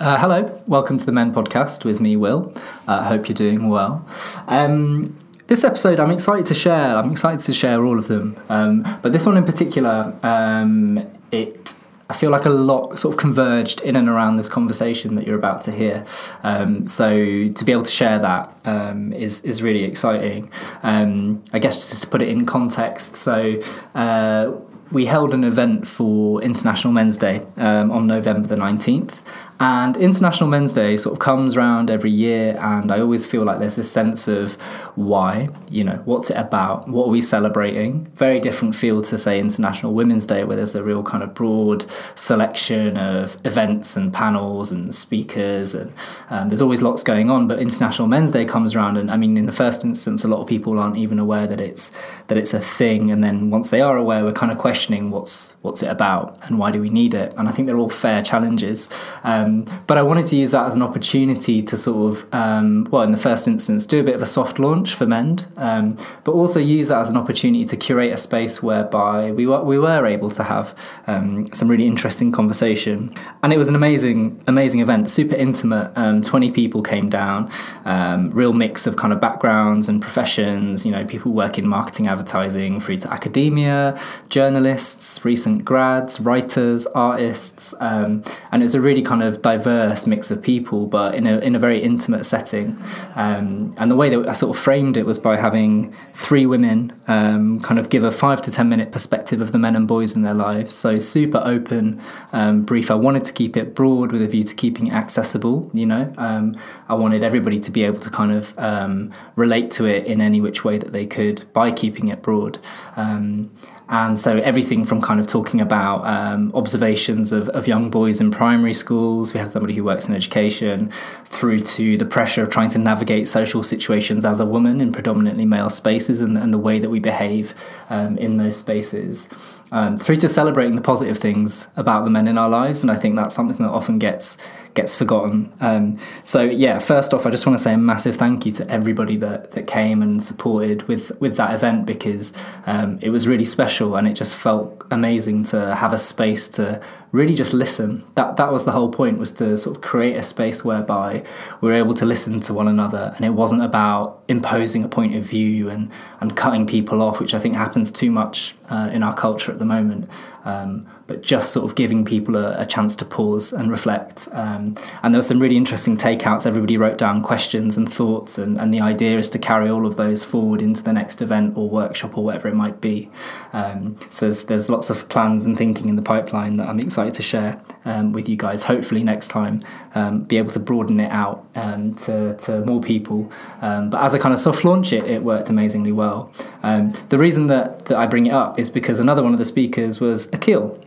Uh, hello, welcome to the Mend Podcast with me, Will. I uh, hope you're doing well. Um, this episode, I'm excited to share. I'm excited to share all of them, um, but this one in particular, um, it. I feel like a lot sort of converged in and around this conversation that you're about to hear. Um, so to be able to share that um, is is really exciting. Um, I guess just to put it in context, so. Uh, we held an event for International Men's Day um, on November the 19th, and International Men's Day sort of comes around every year, and I always feel like there's this sense of why, you know, what's it about? What are we celebrating? Very different feel to, say, International Women's Day, where there's a real kind of broad selection of events and panels and speakers, and um, there's always lots going on. But International Men's Day comes around, and I mean, in the first instance, a lot of people aren't even aware that it's that it's a thing, and then once they are aware, we're kind of questioning what's what's it about and why do we need it? And I think they're all fair challenges. Um, um, but I wanted to use that as an opportunity to sort of, um, well, in the first instance, do a bit of a soft launch for Mend, um, but also use that as an opportunity to curate a space whereby we were, we were able to have um, some really interesting conversation. And it was an amazing, amazing event, super intimate. Um, 20 people came down, um, real mix of kind of backgrounds and professions, you know, people work in marketing, advertising, through to academia, journalists, recent grads, writers, artists. and it was a really kind of diverse mix of people, but in a in a very intimate setting. Um, and the way that I sort of framed it was by having three women um, kind of give a five to ten minute perspective of the men and boys in their lives. So super open, um, brief. I wanted to keep it broad with a view to keeping it accessible. You know, um, I wanted everybody to be able to kind of um, relate to it in any which way that they could by keeping it broad. Um, and so everything from kind of talking about um, observations of, of young boys in primary schools, we had somebody who works in education, through to the pressure of trying to navigate social situations as a woman in predominantly male spaces and, and the way that we behave um, in those spaces. Um, through to celebrating the positive things about the men in our lives, and I think that's something that often gets gets forgotten. Um, so yeah, first off, I just want to say a massive thank you to everybody that, that came and supported with with that event because um, it was really special and it just felt amazing to have a space to really just listen. That that was the whole point was to sort of create a space whereby we are able to listen to one another and it wasn't about imposing a point of view and and cutting people off, which I think happens too much uh, in our culture at the moment. Um, but just sort of giving people a, a chance to pause and reflect. Um, and there were some really interesting takeouts. Everybody wrote down questions and thoughts, and, and the idea is to carry all of those forward into the next event or workshop or whatever it might be. Um, so there's, there's lots of plans and thinking in the pipeline that I'm excited to share um, with you guys. Hopefully next time, um, be able to broaden it out um, to, to more people. Um, but as a kind of soft launch, it, it worked amazingly well. the reason that, that I bring it up is because another one of the speakers was Akil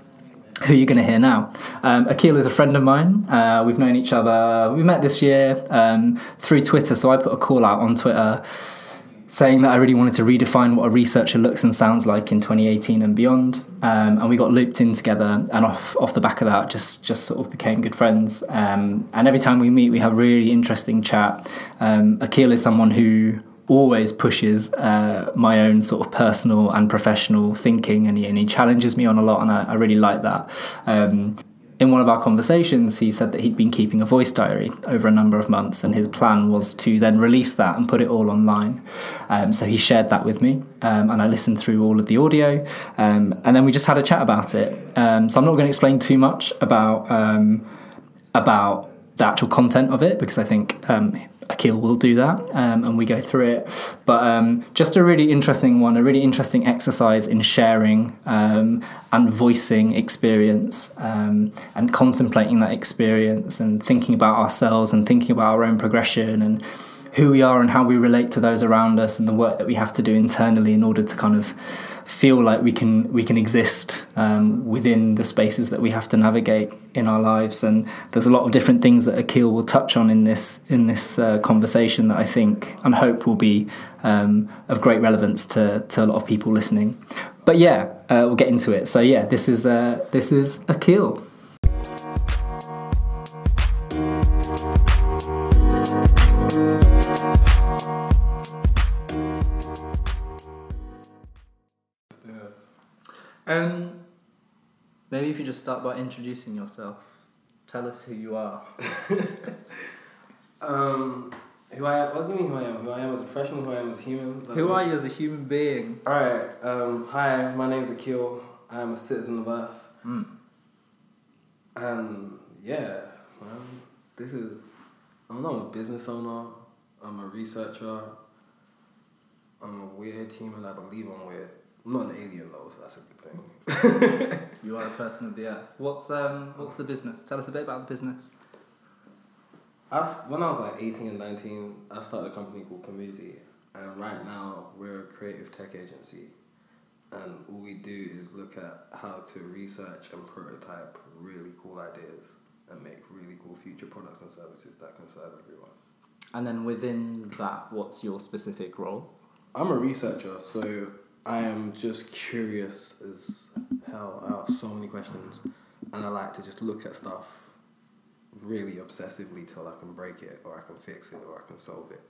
who you're going to hear now. Um, Akil is a friend of mine. Uh, we've known each other. We met this year um, through Twitter. So I put a call out on Twitter saying that I really wanted to redefine what a researcher looks and sounds like in 2018 and beyond. Um, and we got looped in together, and off off the back of that, just just sort of became good friends. Um, and every time we meet, we have really interesting chat. Um, Akil is someone who always pushes uh, my own sort of personal and professional thinking, and he, and he challenges me on a lot, and I, I really like that. Um, in one of our conversations, he said that he'd been keeping a voice diary over a number of months, and his plan was to then release that and put it all online. Um, so he shared that with me, um, and I listened through all of the audio, um, and then we just had a chat about it. Um, so I'm not going to explain too much about um, about the actual content of it because I think um, Akil will do that, um, and we go through it. But um, just a really interesting one, a really interesting exercise in sharing um, and voicing experience um, and contemplating that experience and thinking about ourselves and thinking about our own progression and who we are and how we relate to those around us and the work that we have to do internally in order to kind of feel like we can we can exist um, within the spaces that we have to navigate in our lives. And there's a lot of different things that Akil will touch on in this in this uh, conversation that I think and hope will be um, of great relevance to to a lot of people listening. But yeah, uh, we'll get into it. So yeah, this is uh, this is Akil. Um, maybe if you just start by introducing yourself Tell us who you are. Um, who I am? Do you mean who I am? Who I am as a professional? Who I am as a human? Like, Who are you as a human being? All right. Um, hi, my name's Akil. I am a citizen of Earth, Mm. and yeah, man, this is. I don't know. I'm a business owner. I'm a researcher. I'm a weird human. I believe I'm weird. I'm not an alien though, so that's a good thing. You are a person of the earth. What's um what's the business? Tell us a bit about the business. I s when I was like 18 and 19, I started a company called Comuzi. And right now, we're a creative tech agency. And all we do is look at how to research and prototype really cool ideas and make really cool future products and services that can serve everyone. And then within that, what's your specific role? I'm a researcher, so I am just curious as hell. I ask so many questions, and I like to just look at stuff really obsessively till I can break it, or I can fix it, or I can solve it.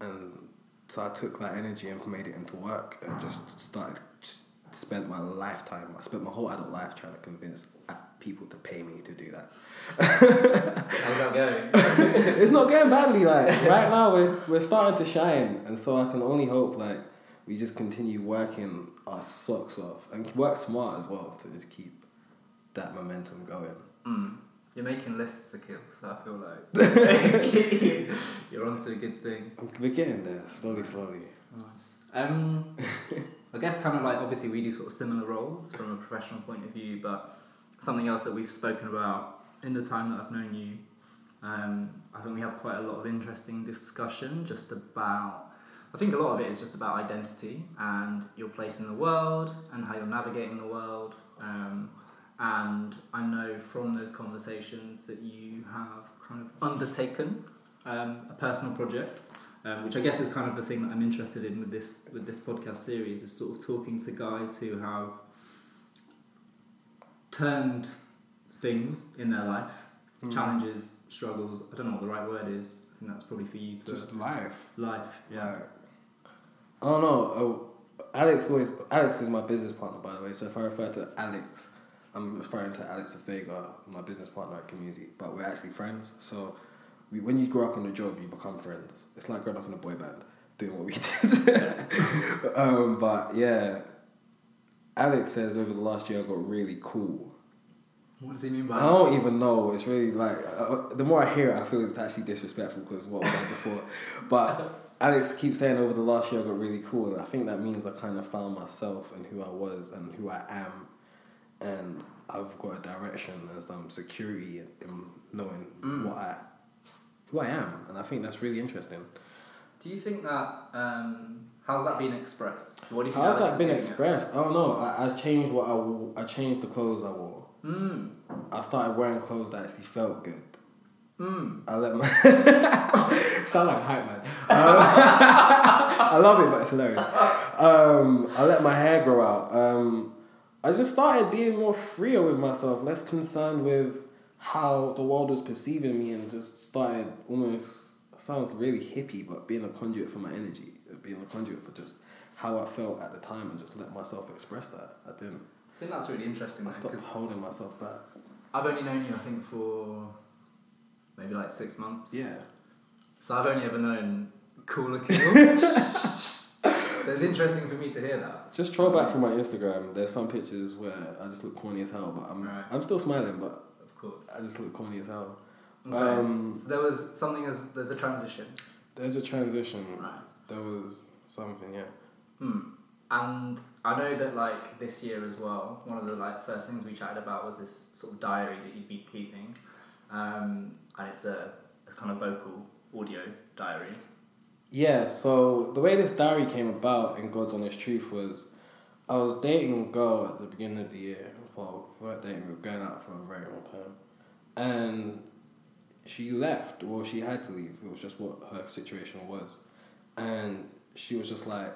And so I took that energy and made it into work, and just started spent my lifetime. I spent my whole adult life trying to convince uh, people to pay me to do that. How's that going? it's not going badly. Like right now, we're we're starting to shine, and so I can only hope like we just continue working our socks off and work smart as well to just keep that momentum going. mm. You're making lists, Akil, so I feel like you're onto a good thing. We're getting there slowly, slowly. Um, I guess kind of like obviously we do sort of similar roles from a professional point of view, but something else that we've spoken about in the time that I've known you, um, I think we have quite a lot of interesting discussion just about. I think a lot of it is just about identity and your place in the world and how you're navigating the world. Um, and I know from those conversations that you have kind of undertaken um, a personal project um, which I guess is kind of the thing that I'm interested in with this with this podcast series is sort of talking to guys who have turned things in their life, Mm. challenges, struggles. I don't know what the right word is. I think that's probably for you to Just life. life. Yeah. Like, I don't know. Uh, Alex always. Alex is my business partner, by the way. So if I refer to Alex, I'm referring to Alex Fefegha, my business partner at Comuzi. But we're actually friends. So we, when you grow up on a job, you become friends. It's like growing up in a boy band, doing what we did. um, but yeah, Alex says over the last year I got really cool. What does he mean by I don't even know. It's really like uh, the more I hear it, I feel it's actually disrespectful because what was said before. But Alex keeps saying over the last year I got really cool, and I think that means I kind of found myself and who I was and who I am, and I've got a direction and some security in, in knowing Mm. what I, who I am, and I think that's really interesting. Do you think that um, how's that been expressed? What do you think How's Alex that been taking it? expressed? I don't know. I, I changed what I wore. I changed the clothes I wore. Mm. I started wearing clothes that actually felt good. Mm. I let my sound like hype man. Um, I love it, but it's hilarious. Um, I let my hair grow out. Um, I just started being more freer with myself, less concerned with how the world was perceiving me, and just started almost sounds really hippie, but being a conduit for my energy, being a conduit for just how I felt at the time, and just let myself express that. I didn't. I think that's really interesting. I stopped holding myself back. I've only known you, I think, for maybe like six months. Yeah. So I've only ever known cooler Akil. so it's interesting for me to hear that. Just troll back through my Instagram. There's some pictures where I just look corny as hell, but I'm Right. I'm still smiling, but Of course. I just look corny as hell. Okay. Um, so there was something as there's a transition. There's a transition. Right. There was something, yeah. Hmm. And I know that like this year as well, one of the like first things we chatted about was this sort of diary that you'd be keeping, um, and it's a, a kind of vocal audio diary. Yeah, so the way this diary came about in God's Honest Truth was I was dating a girl at the beginning of the year. Well, we weren't dating, we were going out for a very long time. And she left, well, she had to leave. It was just what her situation was. And she was just like,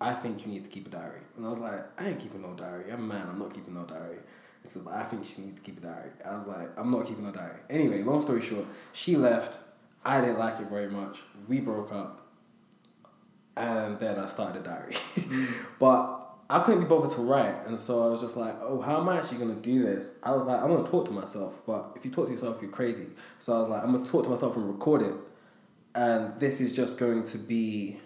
I think you need to keep a diary. And I was like, I ain't keeping no diary. I'm a man, I'm not keeping no diary. Says, I think she need to keep a diary. I was like, I'm not keeping a diary. Anyway, long story short, she left. I didn't like it very much. We broke up. And then I started a diary. Mm. but I couldn't be bothered to write, and so I was just like, oh, how am I actually gonna do this? I was like, I'm gonna talk to myself, but if you talk to yourself, you're crazy. So I was like, I'm gonna talk to myself and record it, and this is just going to be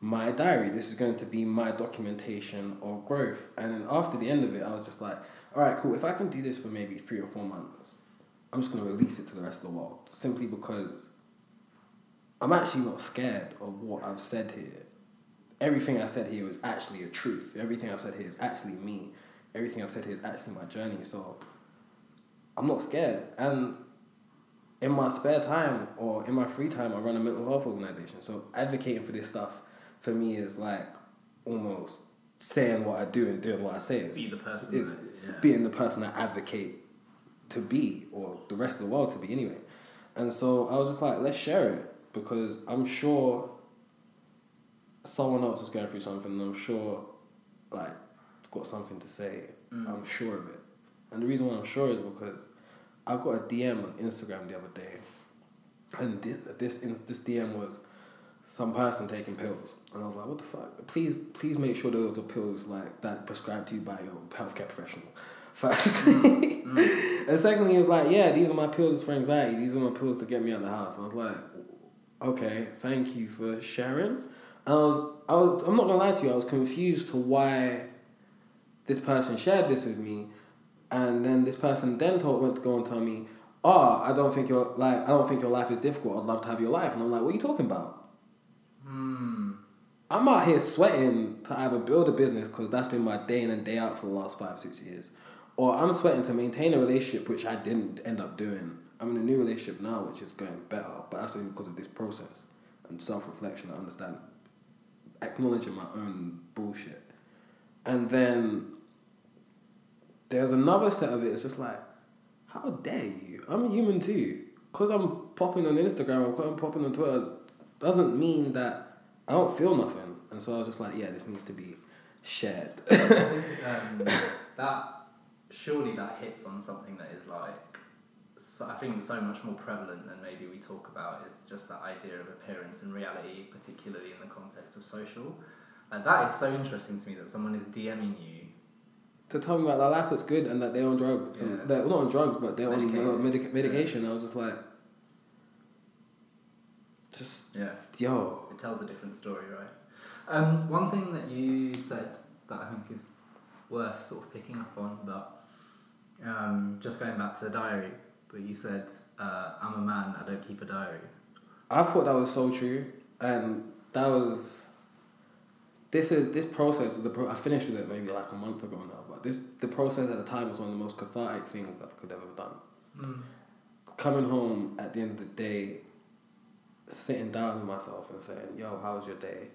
my diary. This is going to be my documentation of growth. And then after the end of it, I was just like, all right, cool. If I can do this for maybe three or four months, I'm just gonna release it to the rest of the world simply because I'm actually not scared of what I've said here everything I said here was actually a truth. Everything I've said here is actually me. Everything I've said here is actually my journey. So I'm not scared. And in my spare time or in my free time, I run a mental health organization. So advocating for this stuff for me is like almost saying what I do and doing what I say. It's, Be the person. Is that- yeah. being the person I advocate to be, or the rest of the world to be anyway. And so I was just like, let's share it because I'm sure someone else is going through something and I'm sure like got something to say. Mm. I'm sure of it. And the reason why I'm sure is because I got a DM on Instagram the other day and this this, this DM was some person taking pills and I was like, what the fuck? Please please make sure those are pills like that prescribed to you by your healthcare professional. First. Mm, mm. and secondly, he was like, yeah, these are my pills for anxiety. These are my pills to get me out of the house. And I was like, okay, thank you for sharing. And I was, I was, I'm not gonna lie to you, I was confused to why this person shared this with me, and then this person then told went to go and tell me, oh, I don't think your life, I don't think your life is difficult. I'd love to have your life, and I'm like, what are you talking about? Hmm. I'm out here sweating to either build a business because that's been my day in and day out for the last five, six years, or I'm sweating to maintain a relationship which I didn't end up doing. I'm in a new relationship now which is going better, but that's only because of this process and self reflection. I understand acknowledging my own bullshit, and then there's another set of it. It's just like, how dare you? I'm human too. Cause I'm popping on Instagram I'm popping on Twitter doesn't mean that I don't feel nothing. And so I was just like, yeah, this needs to be shared. I think um, that surely that hits on something that is like so, I think so much more prevalent than maybe we talk about is just that idea of appearance and reality, particularly in the context of social. And that is so interesting to me that someone is DMing you. to tell me about their life looks good and that they're on drugs. Yeah. They're not on drugs, but they're on Medicated. uh, medic- medication. I was just like, just, Yeah. yo. It tells a different story, right? Um, one thing that you said that I think is worth sort of picking up on, but um, just going back to the diary, but you said, uh, I'm a man, I don't keep a diary. I thought that was so true, and that was. This is this process. The pro- I finished with it maybe like a month ago now, but this the process at the time was one of the most cathartic things I could ever done. Mm. Coming home at the end of the day, sitting down with myself and saying, "Yo, how was your day?"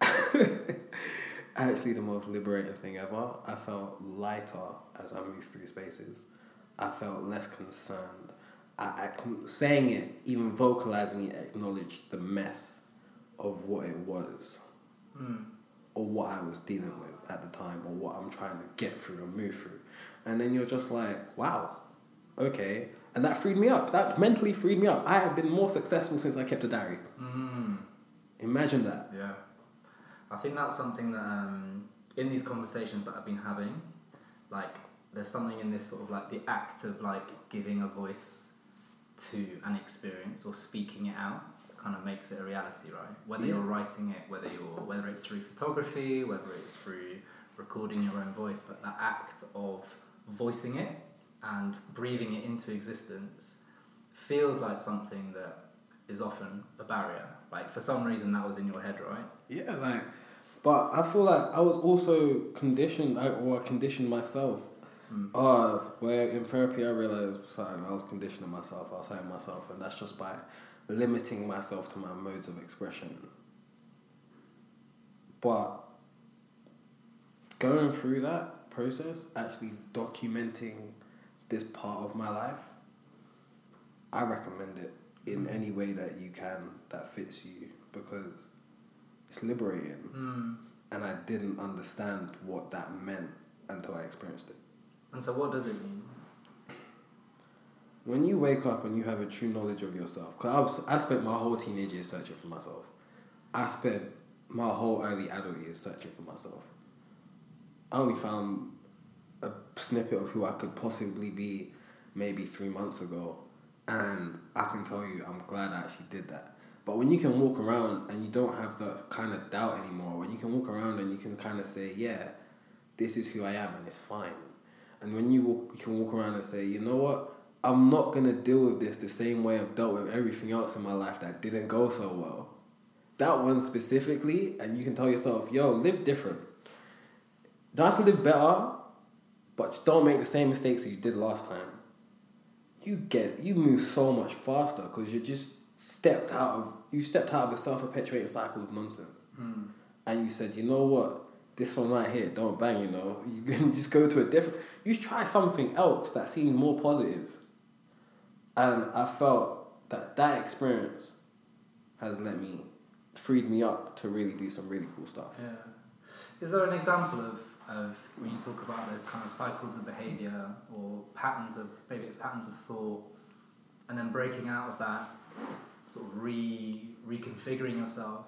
Actually, the most liberating thing ever. I felt lighter as I moved through spaces. I felt less concerned. I, I saying it, even vocalizing it, acknowledged the mess of what it was, Mm. or what I was dealing with at the time, or what I'm trying to get through and move through. And then you're just like, wow, okay. And that freed me up. That mentally freed me up. I have been more successful since I kept a diary. Mm. Imagine that. Yeah. I think that's something that um, in these conversations that I've been having, like there's something in this sort of like the act of like giving a voice to an experience or speaking it out kind of makes it a reality, right? Whether Yeah. you're writing it, whether you're whether it's through photography, whether it's through recording your own voice, but that act of voicing it and breathing it into existence feels like something that is often a barrier. Like for some reason that was in your head, right? Yeah, like, but I feel like I was also conditioned, I, or I conditioned myself. Mm. Uh, where in therapy I realized something, I was conditioning myself, I was hurting myself, and that's just by limiting myself to my modes of expression. But going through that process, actually documenting this part of my life, I recommend it in any way that you can that fits you because it's liberating. Mm. And I didn't understand what that meant until I experienced it. And so what does it mean? When you wake up and you have a true knowledge of yourself, because I, was- I spent my whole teenage years searching for myself. I spent my whole early adult years searching for myself. I only found a snippet of who I could possibly be maybe three months ago, and I can tell you, I'm glad I actually did that. But when you can walk around and you don't have that kind of doubt anymore, when you can walk around and you can kind of say, yeah, this is who I am and it's fine. And when you walk, you can walk around and say, you know what, I'm not gonna deal with this the same way I've dealt with everything else in my life that didn't go so well. That one specifically, and you can tell yourself, yo, live different. Don't have to live better, but don't make the same mistakes as you did last time. You get you move so much faster because you just stepped out of you stepped out of a self perpetuating cycle of nonsense. Mm. And you said, you know what, this one right here, don't bang, you know. You can just go to a different you try something else that seems more positive. And I felt that that experience has let me freed me up to really do some really cool stuff. Yeah. Is there an example of, of when you talk about those kind of cycles of behaviour or patterns of maybe it's patterns of thought and then breaking out of that, sort of re reconfiguring yourself?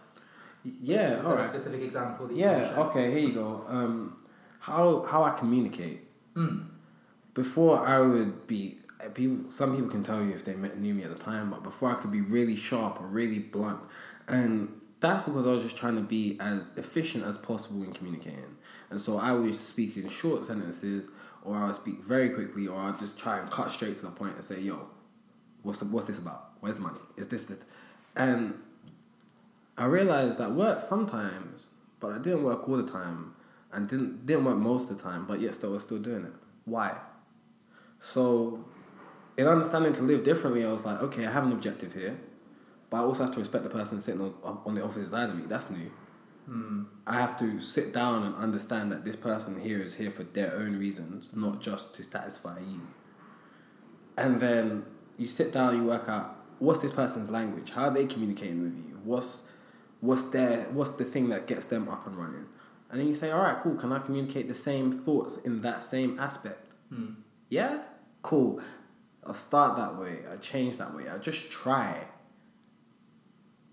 Yeah, Is all there a specific example that Yeah, okay, here you go. Um, how how I communicate. Mm. Before I would be people. Some people can tell you if they met, knew me at the time, but before I could be really sharp or really blunt, and that's because I was just trying to be as efficient as possible in communicating. And so I would speak in short sentences, or I would speak very quickly, or I'd just try and cut straight to the point and say, "Yo, what's the, what's this about? Where's money? Is this this?" And I realized that worked sometimes, but it didn't work all the time, and didn't didn't work most of the time. But yet, still, I was still doing it. Why? So, in understanding to live differently, I was like, okay, I have an objective here, but I also have to respect the person sitting on on the opposite side of me. That's new. Mm. I have to sit down and understand that this person here is here for their own reasons, not just to satisfy you. And then you sit down, you work out what's this person's language, how are they communicating with you, what's what's their what's the thing that gets them up and running, and then you say, all right, cool, can I communicate the same thoughts in that same aspect? Mm. Yeah, cool. I'll start that way. I'll change that way. I'll just try.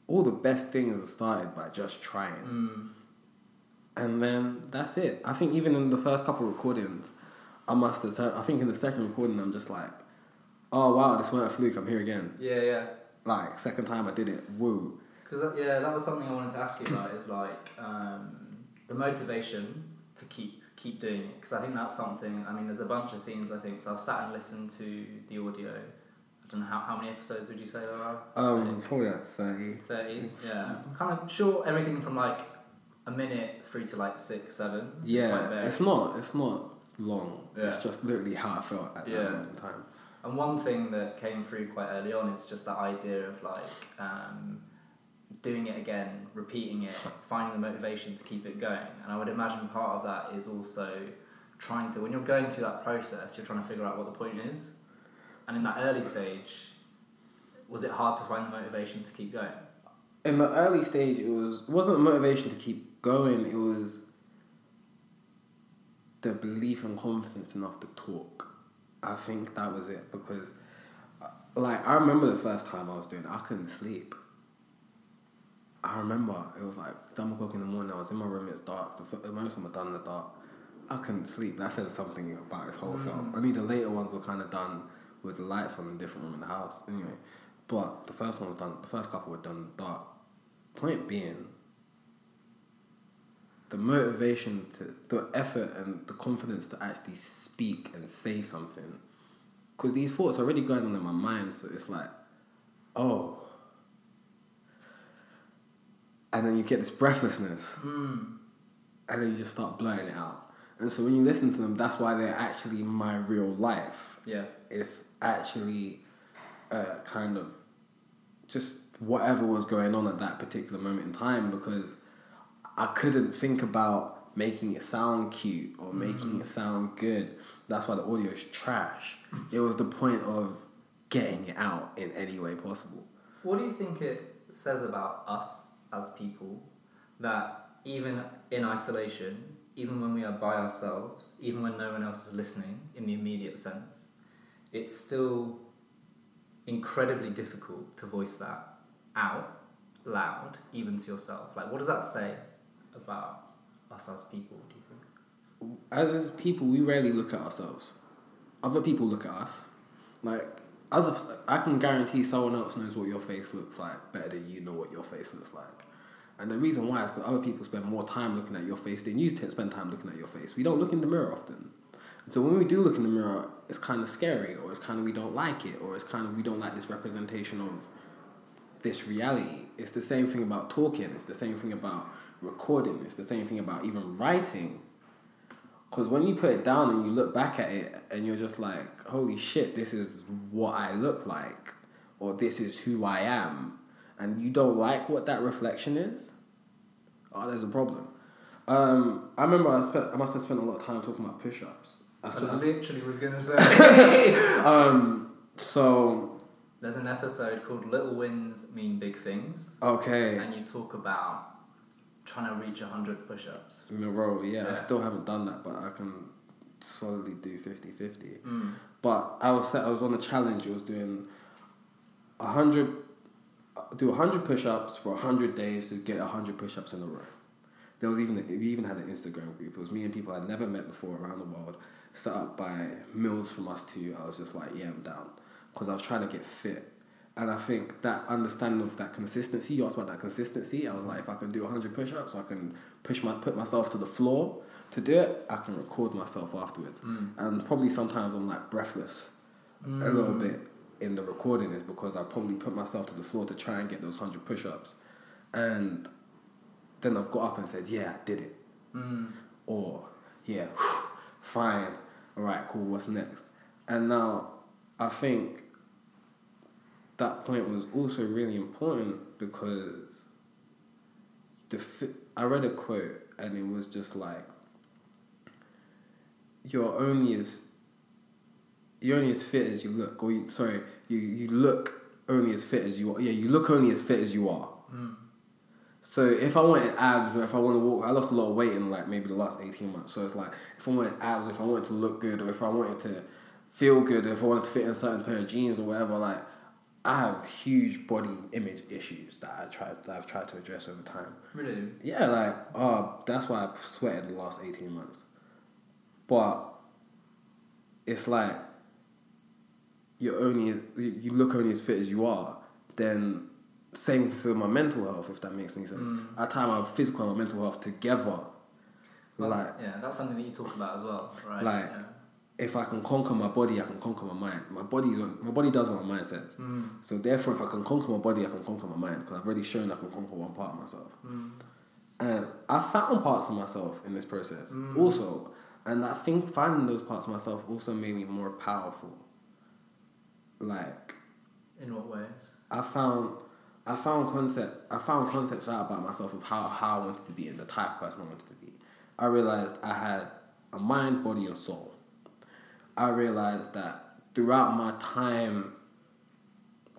All the best things are started by just trying. Mm. And then that's it. I think even in the first couple of recordings, I must have. Turned, I think in the second recording, I'm just like, oh wow, this weren't a fluke. I'm here again. Yeah, yeah. Like second time I did it. Woo. Because yeah, that was something I wanted to ask you about. Is like um, the motivation to keep keep doing it. Because I think that's something. I mean, there's a bunch of themes. I think so. I've sat and listened to the audio. I don't know how, how many episodes would you say there are? Um, probably like thirty. Thirty. Yeah, I'm kind of short. Everything from like a minute through to like six, seven. Yeah, it's not. It's not long. Yeah. It's just literally how I felt at Yeah. that moment in time. And one thing that came through quite early on is just that idea of like um, doing it again, repeating it, finding the motivation to keep it going. And I would imagine part of that is also trying to, when you're going through that process, you're trying to figure out what the point is. And in that early stage, was it hard to find the motivation to keep going? In the early stage, it was it wasn't motivation to keep going. It was the belief and confidence enough to talk. I think that was it because, like, I remember the first time I was doing it, I couldn't sleep. I remember it was like seven o'clock in the morning. I was in my room. It's dark. The, most of them done in the dark. I couldn't sleep. That says something about his whole mm. self. Only the later ones were kind of done with the lights on in a different room in the house. Anyway, but the first one was done. The first couple were done dark. Point being, the motivation to the effort and the confidence to actually speak and say something, because these thoughts are already going on in my mind. So it's like, oh. And then you get this breathlessness Mm. and then you just start blurting it out. And so when you listen to them, that's why they're actually my real life. Yeah. It's actually uh, kind of just whatever was going on at that particular moment in time because I couldn't think about making it sound cute or making it sound good. That's why the audio is trash. it was the point of getting it out in any way possible. What do you think it says about us as people that even in isolation, even when we are by ourselves, even when no one else is listening in the immediate sense, it's still incredibly difficult to voice that out loud, even to yourself? Like, what does that say about us as people? Do you think? As people, we rarely look at ourselves. Other people look at us. Like other, I can guarantee someone else knows what your face looks like better than you know what your face looks like. And the reason why is because other people spend more time looking at your face than you spend time looking at your face. We don't look in the mirror often. So when we do look in the mirror, it's kind of scary, or it's kind of we don't like it, or it's kind of we don't like this representation of this reality. It's the same thing about talking. It's the same thing about recording. It's the same thing about even writing. Because when you put it down and you look back at it and you're just like, holy shit, this is what I look like, or this is who I am, and you don't like what that reflection is, oh, there's a problem. Um, I remember I spent, I must have spent a lot of time talking about push-ups. I, I spent, literally was gonna say. um, so There's an episode called "Little Wins Mean Big Things," okay, and you talk about trying to reach hundred push-ups. in a row, yeah, I still haven't done that, but I can solidly do 50-50. Mm. But I was set, I was on a challenge. It was doing a hundred, do a hundred push-ups for a hundred days to get a hundred push-ups in a row. There was even we even had an Instagram group. It was me and people I'd never met before around the world, set up by Mills from us two. I was just like, yeah, I'm down, because I was trying to get fit. And I think that understanding of that consistency, you asked about that consistency. I was like, if I can do 100 push-ups, I can push my put myself to the floor to do it. I can record myself afterwards, Mm. and probably sometimes I'm like breathless a little bit in the recording is because I probably put myself to the floor to try and get those 100 push-ups, and then I've got up and said, yeah, I did it, Mm. or yeah, fine, all right, cool, what's next? And now I think that point was also really important because the fi- I read a quote and it was just like you're only as you're only as fit as you look or you, sorry you, you look only as fit as you are yeah you look only as fit as you are Mm. So if I wanted abs or if I want to walk, I lost a lot of weight in like maybe the last eighteen months. So it's like if I wanted abs, if I wanted to look good, or if I wanted to feel good, or if I wanted to fit in a certain pair of jeans or whatever, like I have huge body image issues that I tried that I've tried to address over time. Really? Yeah, like oh, that's why I've sweated the last eighteen months. But it's like you're only you look only as fit as you are. Then same for my mental health, if that makes any sense. Mm. I tie my physical and my mental health together. That's, Like yeah, that's something that you talk about as well, right? Like- yeah. if I can conquer my body, I can conquer my mind. My body's my body does what my mind says. Mm. So therefore, if I can conquer my body, I can conquer my mind because I've already shown I can conquer one part of myself. Mm. And I found parts of myself in this process Mm. also. And I think finding those parts of myself also made me more powerful. Like In what ways? I found I found concept I found concepts out about myself of how, how I wanted to be and the type of person I wanted to be. I realized I had a mind, body and soul. I realized that throughout my time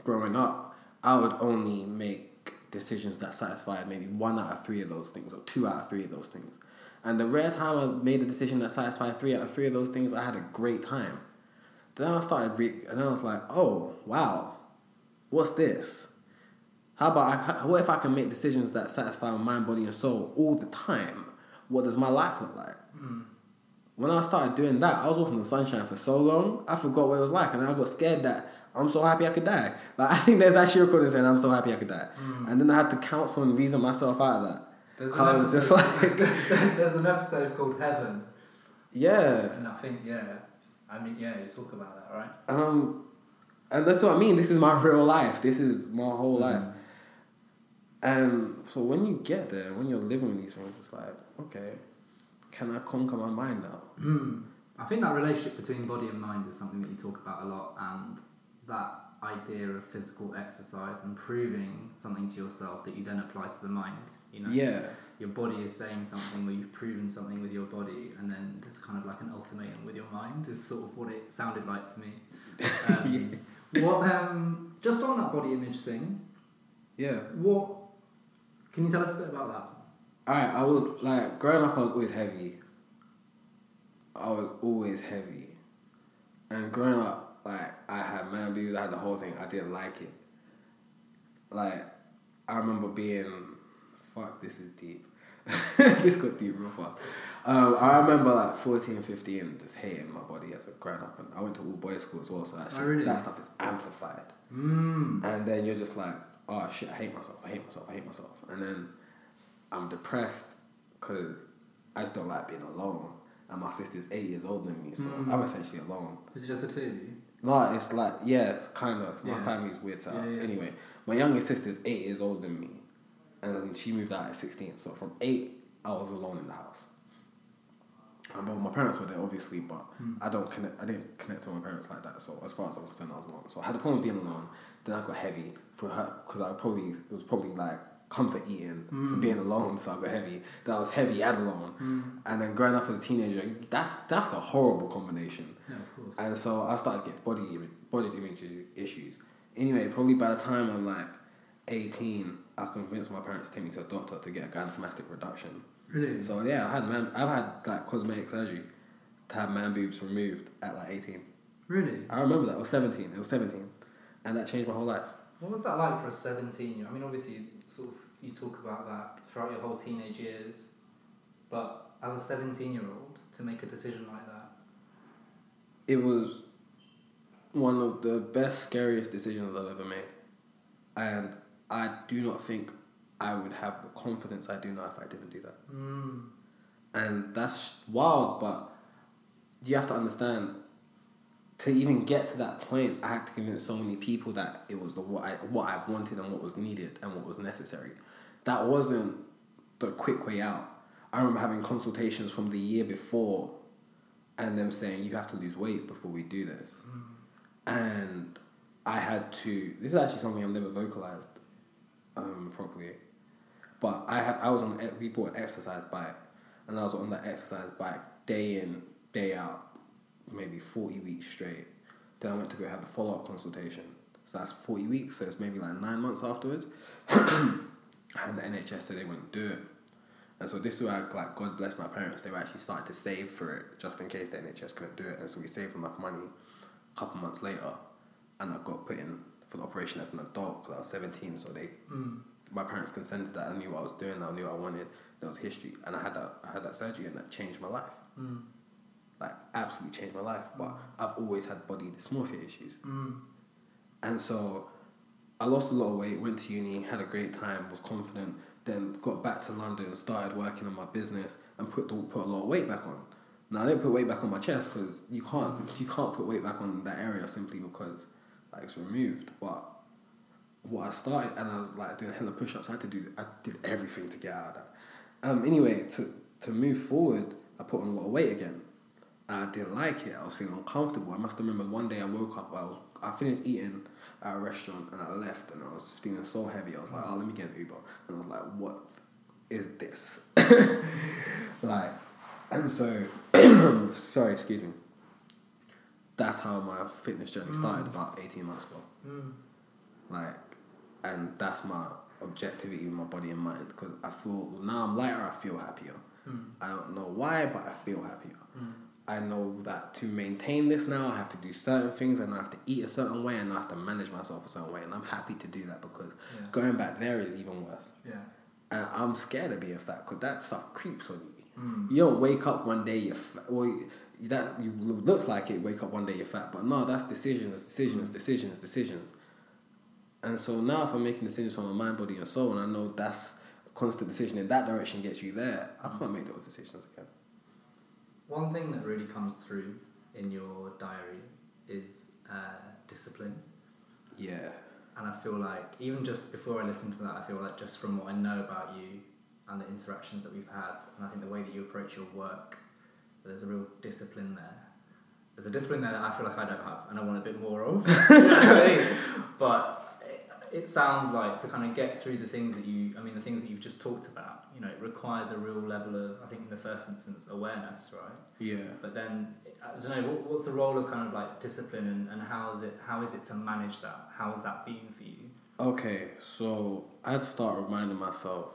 growing up, I would only make decisions that satisfied maybe one out of three of those things or two out of three of those things. And the rare time I made a decision that satisfied three out of three of those things, I had a great time. Then I started, re- and then I was like, oh, wow, what's this? How about, I, what if I can make decisions that satisfy my mind, body, and soul all the time? What does my life look like? Mm. When I started doing that, I was walking in sunshine for so long, I forgot what it was like, and I got scared that I'm so happy I could die. Like I think there's actually a recording saying I'm so happy I could die, Mm. and then I had to counsel and reason myself out of that. There's I was just like, there's an episode called Heaven, yeah, and I think yeah, I mean yeah, you talk about that, right? um, and that's what I mean. This is my real life. This is my whole life. And so when you get there, when you're living with these things, it's like, okay, can I conquer my mind now? Mm. I think that relationship between body and mind is something that you talk about a lot, and that idea of physical exercise and proving something to yourself that you then apply to the mind. You know, Yeah, your body is saying something where you've proven something with your body, and then there's kind of like an ultimatum with your mind. Is sort of what it sounded like to me. Um, What um, just on that body image thing, yeah. what can you tell us a bit about that? Alright, I was like growing up. I was always heavy. I was always heavy, and growing up, like I had man boobs. I had the whole thing. I didn't like it. Like I remember being, fuck, this is deep. this got deep real fast. Um, I remember like 14, 15, just hating my body as a grown up. And I went to all boys school as well, so actually Oh, really? that stuff is amplified. Mm. And then you're just like, oh shit, I hate myself, I hate myself, I hate myself. And then I'm depressed because I just don't like being alone. And my sister's eight years older than me, so Mm. I'm essentially alone. Is it just the two of you? No, it's like, yeah, it's kind of. My Yeah. family's weird setup. Yeah, yeah. Anyway, my youngest sister's eight years older than me. And she moved out at 16. So from eight, I was alone in the house. Um, well, my parents were there, obviously, but Mm. I don't connect. I didn't connect to my parents like that. So as far as I'm concerned, I was alone. So I had a problem being alone. Then I got heavy for her because I probably it was probably like comfort eating for Mm. being alone. So I got heavy. Then I was heavy and alone. Mm. And then growing up as a teenager, that's that's a horrible combination. Yeah, of course. And so I started to get body image, body image issues. Anyway, probably by the time I'm like 18, I convinced my parents to take me to a doctor to get a gynecomastia reduction. Really? So yeah, I had man, I've had like cosmetic surgery to have man boobs removed at like 18. really? I remember that. It was 17. It was 17, and that changed my whole life. What was that like for a 17 year? Old? I mean, obviously, sort of, you talk about that throughout your whole teenage years, but as a 17 year old, to make a decision like that. It was one of the best, scariest decisions I've ever made, and I do not think I would have the confidence I do now if I didn't do that. Mm. and that's wild but you have to understand to even get to that point i had to convince so many people that it was the what i what i wanted and what was needed and what was necessary. That wasn't the quick way out. I remember having consultations from the year before and them saying you have to lose weight before we do this. And i had to this is actually something i've never vocalized um, properly but I ha- I was on we bought an exercise bike, and I was on that exercise bike day in day out, maybe forty weeks straight. Then I went to go have the follow up consultation. So that's forty weeks. So it's maybe like nine months afterwards. and the NHS said they wouldn't do it. And so this is where like God bless my parents. They were actually started to save for it just in case the NHS couldn't do it. And so we saved enough money. A couple months later, and I got put in for the operation as an adult because I was seventeen. So they Mm. my parents consented that I knew what I was doing, I knew what I wanted. There was history, and I had that I had that surgery, and that changed my life. Mm. Like absolutely changed my life. But I've always had body dysmorphia issues, Mm. and so I lost a lot of weight. Went to uni, had a great time, was confident. Then got back to London, started working on my business, and put the, put a lot of weight back on. Now I didn't put weight back on my chest because you can't you can't put weight back on that area simply because like it's removed. But what I started and I was like doing hella push ups. I had to do I did everything to get out of that. Um anyway, to to move forward, I put on a lot of weight again. I didn't like it. I was feeling uncomfortable. I must remember one day I woke up, I was I finished eating at a restaurant and I left and I was feeling so heavy. I was like, oh let me get an Uber. And I was like, what is this? like and so sorry, excuse me. That's how my fitness journey started about eighteen months ago Mm. like and that's my objectivity in my body and mind because i feel now i'm lighter i feel happier Mm. i don't know why but i feel happier Mm. I know that to maintain this now i have to do certain things and i have to eat a certain way and i have to manage myself a certain way and i'm happy to do that because Yeah. going back there is even worse Yeah. and i'm scared of being fat because that stuff creeps on you Mm. you don't wake up one day you're fat. Well, you- that you looks like it. Wake up one day you're fat, but no, that's decisions, decisions, decisions, decisions. And so now, if I'm making decisions on my mind, body, and soul, and I know that's constant decision in that direction gets you there, I can't make those decisions again. One thing that really comes through in your diary is uh, discipline. Yeah. And I feel like, even just before I listen to that, I feel like just from what I know about you and the interactions that we've had, and I think the way that you approach your work, there's a real discipline there. There's a discipline there that I feel like I don't have, and I want a bit more of. you know what I mean? But it, sounds like to kind of get through the things that you, I mean, the things that you've just talked about, you know, it requires a real level of, I think in the first instance, awareness, right? Yeah. But then I don't know what, what's the role of kind of like discipline and, and how is it how is it to manage that? How has that been for you? Okay, so I had to start reminding myself,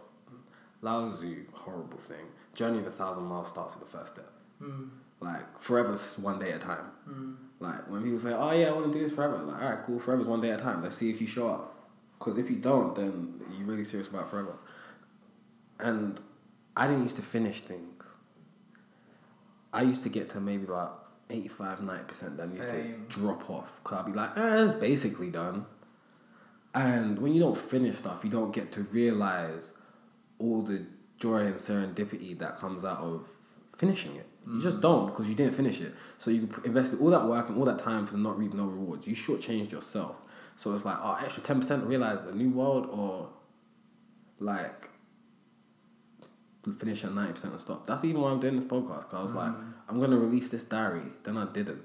Tzu, horrible thing. Journey of a thousand miles starts with the first step. Mm. Like forever's one day at a time. Mm. Like when people say, "Oh yeah, I want to do this forever," like, all right, cool, forever's one day at a time. Let's see if you show up. Because if you don't, then you're really serious about forever. And I didn't used to finish things. I used to get to maybe about 85, 90%, then used to drop off. Because I'd be like, eh, it's basically done. And when you don't finish stuff, you don't get to realize all the joy and serendipity that comes out of finishing it. You just don't because you didn't finish it. So you invested all that work and all that time for not reap no rewards. You shortchanged yourself. So it's like, oh, extra ten percent realize a new world or like finish at ninety percent and stop. That's even why I'm doing this podcast. Cause I was like, mm. I'm gonna release this diary. Then I didn't.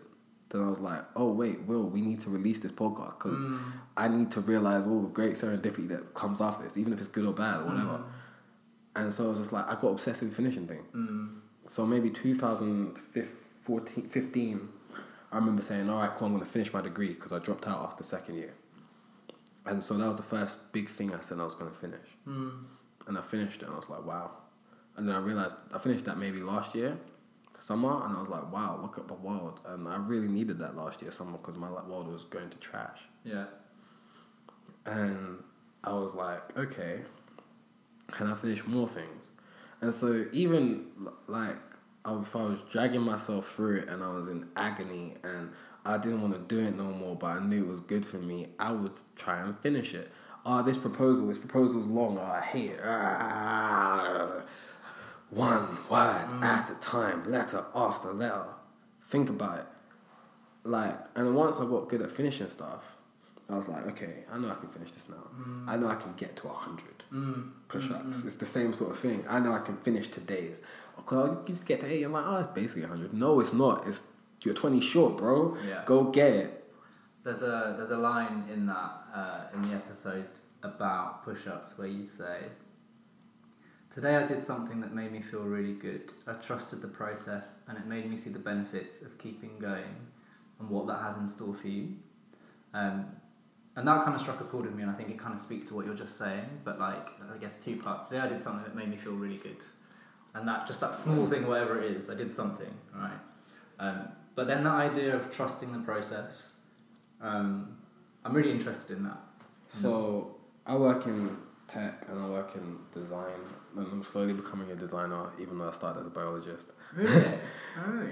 Then I was like, oh wait, Will, we need to release this podcast because mm. I need to realize all the great serendipity that comes after this, even if it's good or bad or whatever. Mm. And so I was just like, I got obsessed with finishing things. Mm. So maybe 2014, 15, I remember saying, all right, cool, I'm going to finish my degree because I dropped out after second year. And so that was the first big thing I said I was going to finish. Mm. And I finished it and I was like, wow. And then I realized I finished that maybe last year, summer, and I was like, wow, look at the world. And I really needed that last year, summer, because my world was going to trash. Yeah. And I was like, okay, can I finish more things? And so even like if I was dragging myself through it and I was in agony and I didn't want to do it no more, but I knew it was good for me, I would try and finish it. Oh, this proposal, this proposal's long. Oh, I hate it. Ah. One word at a time, letter after letter. Think about it. Like, and once I got good at finishing stuff, I was like, okay, I know I can finish this now. I know I can get to 100 Mm. push ups. It's the same sort of thing. I know I can finish today's. Because you just get to 80, I'm like, oh, it's basically 100. No, it's not. It's You're 20 short, bro. Yeah. Go get it. There's a there's a line in that uh, in the episode about push-ups where you say, "Today I did something that made me feel really good. I trusted the process, and it made me see the benefits of keeping going and what that has in store for you." Um, and that kind of struck a chord with me, and I think it kind of speaks to what you're just saying. But like, I guess two parts. Today I did something that made me feel really good, and that just that small thing, whatever it is, I did something, right? Um, but then that idea of trusting the process, um, I'm really interested in that. So I work in tech and I work in design, and I'm slowly becoming a designer, even though I started as a biologist. Really? oh.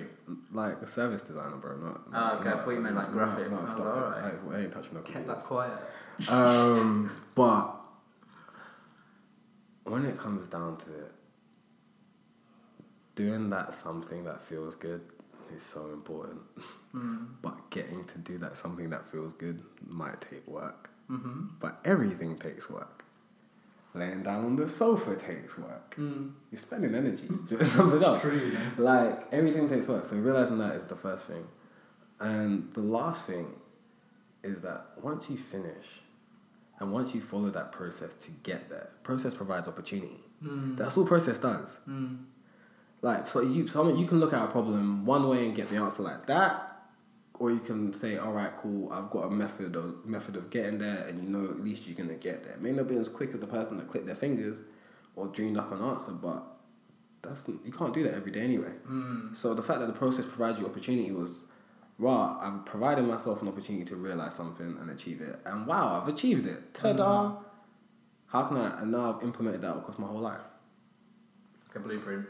Like a service designer, bro. Not. Oh, okay, I thought you meant, like, graphics. I was stop it. alright. I, I ain't touching no Kept that quiet. um, but when it comes down to it, doing that something that feels good is so important. Mm. But getting to do that something that feels good might take work. Mm-hmm. But everything takes work. Laying down on the sofa takes work. Mm. You're spending energy just doing something else. True. Like everything takes work. So realizing that is the first thing. And the last thing is that once you finish and once you follow that process to get there, process provides opportunity. Mm. That's all process does. Mm. Like so you so I mean, you can look at a problem one way and get the answer like that. Or you can say, all right, cool. I've got a method of method of getting there, and you know at least you're gonna get there. It may not be as quick as the person that clicked their fingers or dreamed up an answer, but that's you can't do that every day anyway. Mm. So the fact that the process provides you opportunity was, wow, I've provided myself an opportunity to realize something and achieve it, and wow, I've achieved it. Ta-da! How can I? And now I've implemented that across my whole life. Like a blueprint.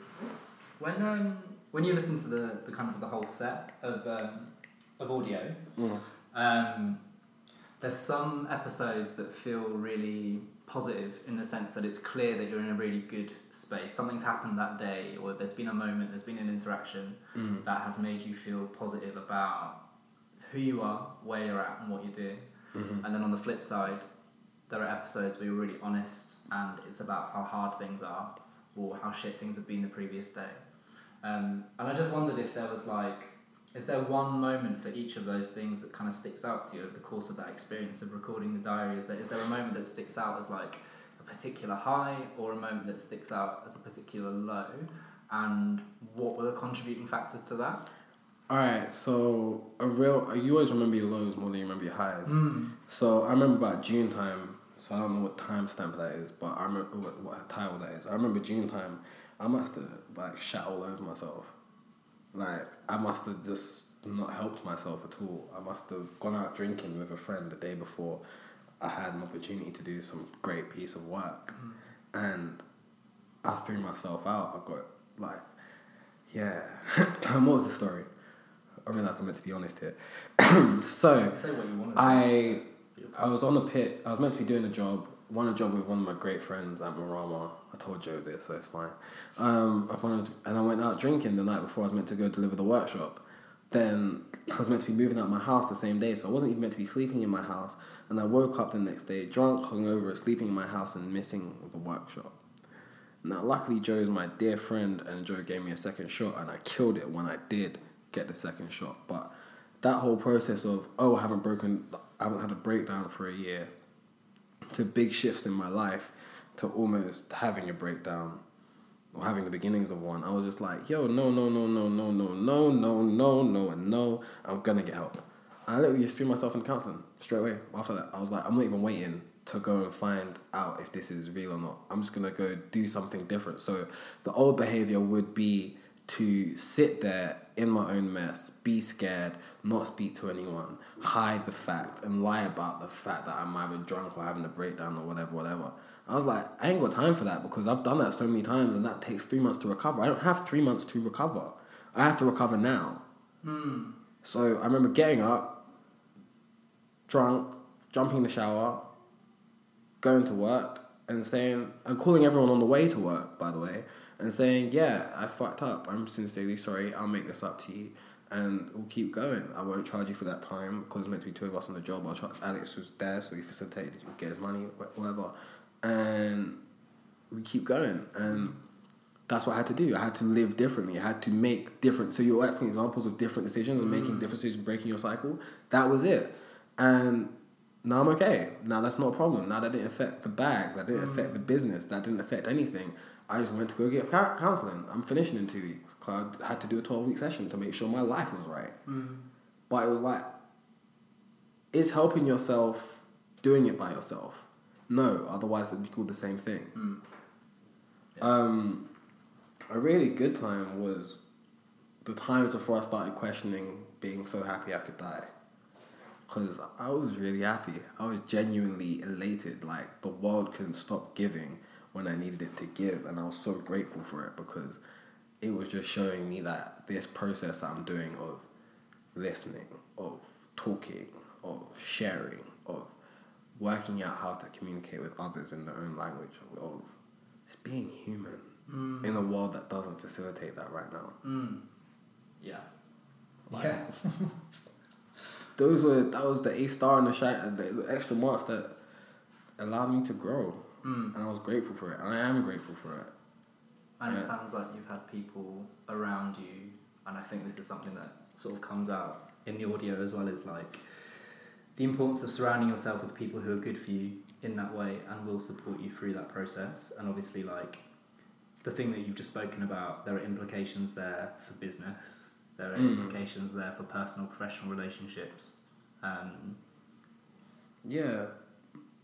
When um when you listen to the, the kind of the whole set of um, of audio, um, there's some episodes that feel really positive in the sense that it's clear that you're in a really good space. Something's happened that day, or there's been a moment, there's been an interaction Mm. that has made you feel positive about who you are, where you're at, and what you're doing. Mhm. And then on the flip side, there are episodes where you're really honest and it's about how hard things are or how shit things have been the previous day. Um, and I just wondered if there was like, is there one moment for each of those things that kind of sticks out to you over the course of that experience of recording the diary? Is there, is there a moment that sticks out as like a particular high or a moment that sticks out as a particular low? And what were the contributing factors to that? All right, so a real you always remember your lows more than you remember your highs. Mm. So I remember about June time. So I don't know what time stamp that is, but I remember what, what title that is. I remember June time. I must have like shat all over myself. Like I must have just not helped myself at all. I must have gone out drinking with a friend the day before. I had an opportunity to do some great piece of work, mm. and I threw myself out. I got like, yeah. what was the story? I realized I'm meant to be honest here. so Say what you want. I I was on the pit. I was meant to be doing a job. Won a job with one of my great friends at Marama. I told Joe this, so it's fine. Um, I wanted, and I went out drinking the night before I was meant to go deliver the workshop. Then I was meant to be moving out my house the same day, so I wasn't even meant to be sleeping in my house. And I woke up the next day drunk, hungover, sleeping in my house, and missing the workshop. Now, luckily, Joe is my dear friend, and Joe gave me a second shot, and I killed it when I did get the second shot. But that whole process of oh, I haven't broken, I haven't had a breakdown for a year, to big shifts in my life, to almost having a breakdown, or having the beginnings of one, I was just like, yo, no, no, no, no, no, no, no, no, no, no, and no, I'm gonna get help. And I literally just threw myself in counseling straight away. After that, I was like, I'm not even waiting to go and find out if this is real or not. I'm just gonna go do something different. So the old behavior would be to sit there in my own mess, be scared, not speak to anyone, hide the fact, and lie about the fact that I'm either drunk or having a breakdown or whatever, whatever. I was like, I ain't got time for that because I've done that so many times and that takes three months to recover. I don't have three months to recover. I have to recover now. Hmm. So I remember getting up, drunk, jumping in the shower, going to work, and saying, and calling everyone on the way to work, by the way, and saying, yeah, I fucked up. I'm sincerely sorry. I'll make this up to you. And we'll keep going. I won't charge you for that time because it's meant to be two of us on the job. I'll charge, Alex was there, so he facilitated, he get his money, whatever. And we keep going. And mm. that's what I had to do. I had to live differently. I had to make different. So you're asking examples of different decisions and making mm. different decisions, breaking your cycle. That was it. And now I'm okay. Now that's not a problem. Now that didn't affect the bag. That didn't affect the mm. business. That didn't affect anything. I just went to go get counseling. I'm finishing in two weeks. I had to do a 12 week session to make sure my life was right. But it was like, is helping yourself doing it by yourself? No, otherwise they'd be called the same thing. Um, a really good time was the times before I started questioning being so happy I could die. Because I was really happy. I was genuinely elated. Like the world couldn't stop giving when I needed it to give. And I was so grateful for it because it was just showing me that this process that I'm doing of listening, of talking, of sharing, of working out how to communicate with others in their own language, of just being human in a world that doesn't facilitate that right now. Mm. Yeah. Like- yeah. Those were that was the A star and the shine, the, the extra marks that allowed me to grow, Mm. and I was grateful for it. And I am grateful for it. And it sounds like you've had people around you, and I think this is something that sort of comes out in the audio as well as like the importance of surrounding yourself with people who are good for you in that way and will support you through that process. And obviously, like the thing that you've just spoken about, there are implications there for business, there are Mhm. implications there for personal, professional relationships. Um, Yeah.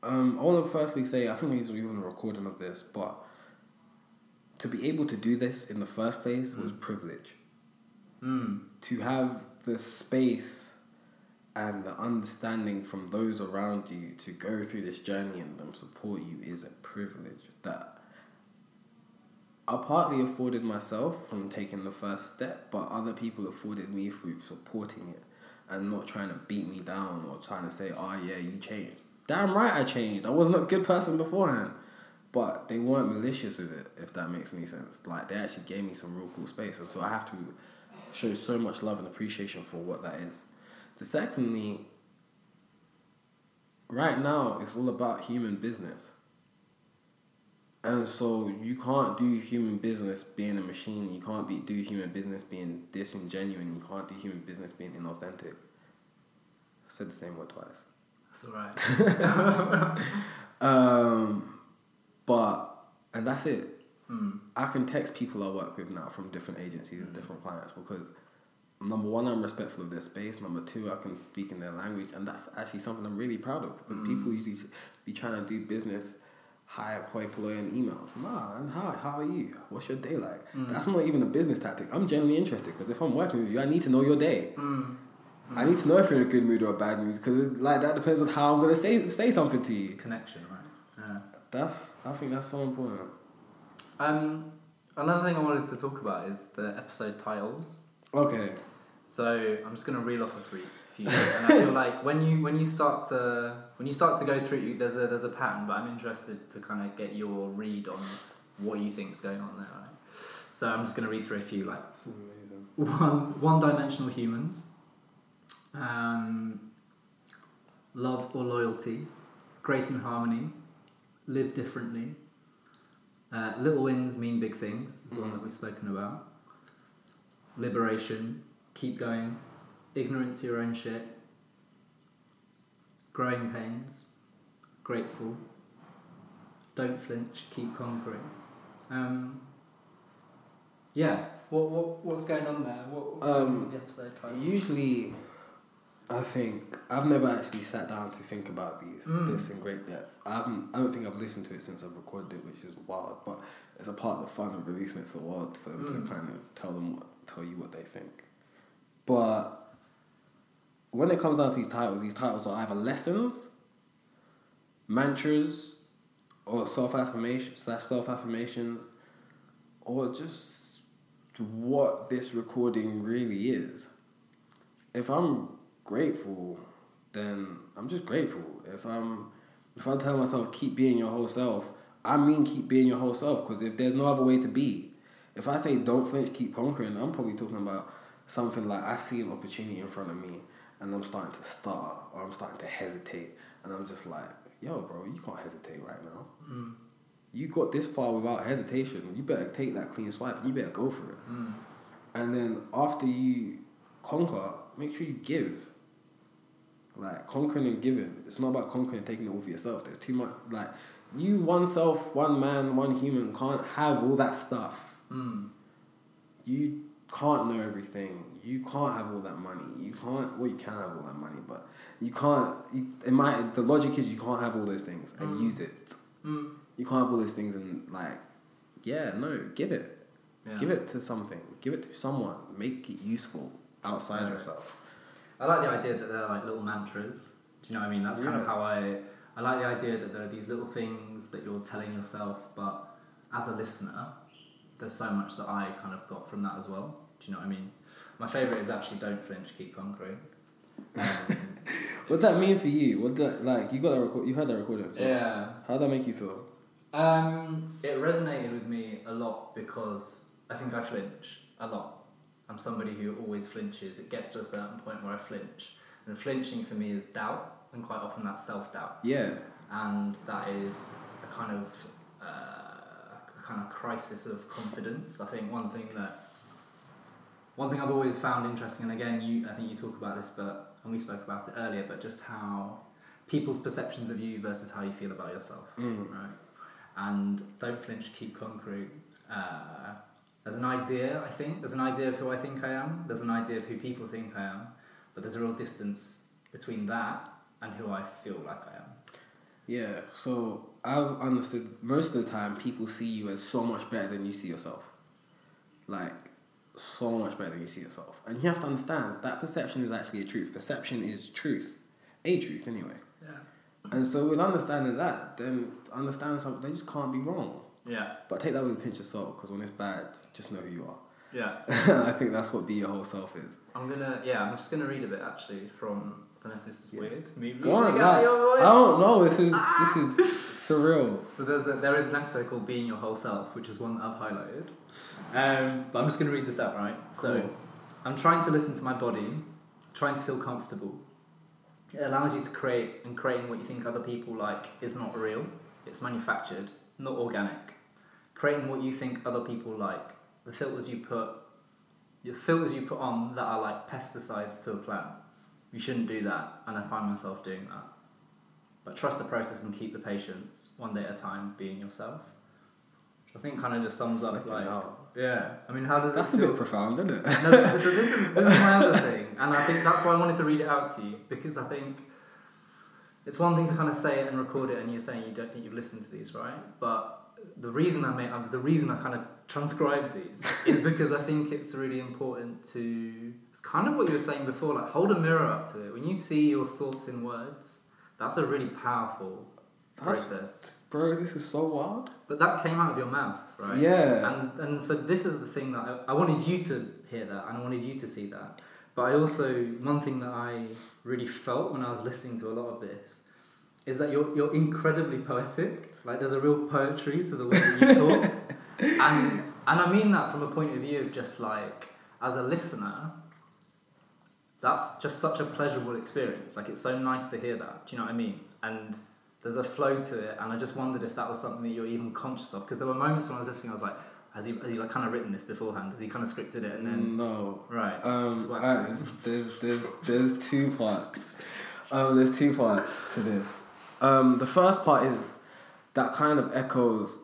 Um, I want to firstly say I think there's even a recording of this, but to be able to do this in the first place was privilege. mm, To have the space and the understanding from those around you to go through this journey and them support you is a privilege that I partly afforded myself from taking the first step, but other people afforded me through supporting it and not trying to beat me down or trying to say, oh yeah, you changed. Damn right I changed. I wasn't a good person beforehand. But they weren't malicious with it, if that makes any sense. Like they actually gave me some real cool space. And so I have to show so much love and appreciation for what that is. The secondly, right now it's all about human business. And so you can't do human business being a machine. You can't be do human business being disingenuous. You can't do human business being inauthentic. I said the same word twice. that's all right. Um, but and that's it. mm, I can text people I work with now from different agencies and different clients because number one, I'm respectful of their space. Number two, I can speak in their language, and that's actually something I'm really proud of because people usually be trying to do business. Hi, hoi polloi, and emails. Nah, and hi, how are you? What's your day like? That's not even a business tactic. I'm genuinely interested because if I'm working with you, I need to know your day. mm, I need to know if you're in a good mood or a bad mood because like that depends on how I'm gonna say say something to you. Connection, right? Yeah. That's I think that's so important. Um, another thing I wanted to talk about is the episode titles. Okay. So I'm just gonna reel off a few, few and I feel like when you when you start to when you start to go through, there's a there's a pattern, but I'm interested to kind of get your read on what you think is going on there. Right? So I'm just gonna read through a few like one one dimensional humans, um, love or loyalty, grace and harmony, live differently. Uh, little wins mean big things. Is the one that we've spoken about. Liberation, keep going, ignorance to your own shit. Growing pains, grateful. Don't flinch, keep conquering. Um, yeah. What, what what's going on there? What, what's Um, going on with the episode title? Usually, I think I've never actually sat down to think about these Mm. this in great depth. I haven't. I don't think I've listened to it since I've recorded it, which is wild. But it's a part of the fun of releasing it to the world for them Mm. to kind of tell them what, tell you what they think. But when it comes down to these titles, these titles are either lessons, mantras, or self affirmation slash self affirmation, or just what this recording really is. If I'm grateful, then I'm just grateful. If I'm if I tell myself keep being your whole self, I mean keep being your whole self because if there's no other way to be, if I say don't flinch, keep conquering, I'm probably talking about something like I see an opportunity in front of me and I'm starting to stutter or I'm starting to hesitate and I'm just like, yo, bro, you can't hesitate right now. Mm. You got this far without hesitation. You better take that clean swipe. You better go for it. Mm. And then after you conquer, make sure you give. Like conquering and giving. It's not about conquering and taking it all for yourself. There's too much like you one self, one man, one human can't have all that stuff. Mm. You can't know everything. You can't have all that money. You can't well you can have all that money, but you can't you, it might the logic is you can't have all those things and Mm. use it. Mm. You can't have all those things and like yeah, no, give it. Yeah. Give it to something. Give it to someone. Make it useful outside Right. yourself. I like the idea that they're like little mantras. Do you know what I mean? That's kind of how I. I like the idea that there are these little things that you're telling yourself, but as a listener, there's so much that I kind of got from that as well. Do you know what I mean? My favourite is actually "Don't flinch, keep conquering." Um, What's that mean for you? What that like? You got that record? You heard that recording? So yeah. How would that make you feel? Um, it resonated with me a lot because I think I flinch a lot. I'm somebody who always flinches. It gets to a certain point where I flinch, and flinching for me is doubt, and quite often that's self doubt, Yeah. and that is a kind of uh, kind of crisis of confidence. I think one thing that one thing I've always found interesting, and again, you I think you talk about this, but and we spoke about it earlier, but just how people's perceptions of you versus how you feel about yourself Mm. right? And don't flinch, keep conquering. Uh, there's an idea, I think. There's an idea of who I think I am. There's an idea of who people think I am. But there's a real distance between that and who I feel like I am. Yeah. So I've understood most of the time people see you as so much better than you see yourself. Like so much better than you see yourself, and you have to understand that perception is actually a truth. Perception is truth, a truth anyway. Yeah. And so with understanding that, then understand something they just can't be wrong. Yeah. But take that with a pinch of salt, because when it's bad, just know who you are. Yeah. I think that's what be your whole self is. I'm gonna, yeah, I'm just gonna read a bit actually from, don't know if this is Yeah. weird. Me Go on, reading out like, your voice. I don't know. This is this is surreal. So there's a, there is an episode called Being Your Whole Self, which is one that I've highlighted. Um, but I'm just going to read this out, right? So I'm trying to listen to my body, trying to feel comfortable. It allows you to create, and creating what you think other people like is not real. It's manufactured, not organic. Creating what you think other people like, the filters you put, the filters you put on that are like pesticides to a plant. You shouldn't do that, and I find myself doing that. But trust the process and keep the patience, one day at a time, being yourself. Which I think kind of just sums up like, out. yeah. I mean, how does That's a feel? bit profound, isn't it? no, but- so this is, this is my other thing, and I think that's why I wanted to read it out to you because I think it's one thing to kind of say it and record it, and you're saying you don't think you've listened to these, right? But the reason I made, um, the reason I kind of transcribe these is because I think it's really important to. It's kind of what you were saying before. Like hold a mirror up to it. When you see your thoughts in words, that's a really powerful That's- process. Bro, this is so wild. But that came out of your mouth, right? Yeah. And and so this is the thing that I, I wanted you to hear that, and I wanted you to see that. But I also one thing that I really felt when I was listening to a lot of this is that you're you're incredibly poetic. Like there's a real poetry to the way that you talk, and and I mean that from a point of view of just like as a listener. That's just such a pleasurable experience. Like it's so nice to hear that. Do you know what I mean? And there's a flow to it, and I just wondered if that was something that you're even conscious of. Because there were moments when I was listening, I was like, has he, has he like kind of written this beforehand? Has he kind of scripted it and then no. right? Um, there's, there's there's there's two parts. Um, there's two parts to this. Um, the first part is that kind of echoes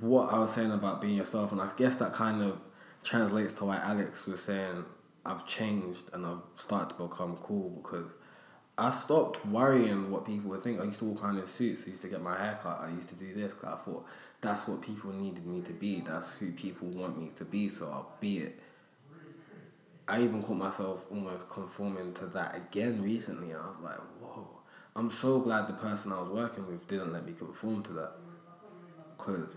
what I was saying about being yourself, and I guess that kind of translates to why Alex was saying I've changed and I've started to become cool because I stopped worrying what people would think. I used to walk around in suits. I used to get my hair cut. I used to do this. 'cause I thought that's what people needed me to be. That's who people want me to be. So I'll be it. I even caught myself almost conforming to that again recently. I was like, whoa. I'm so glad the person I was working with didn't let me conform to that. Because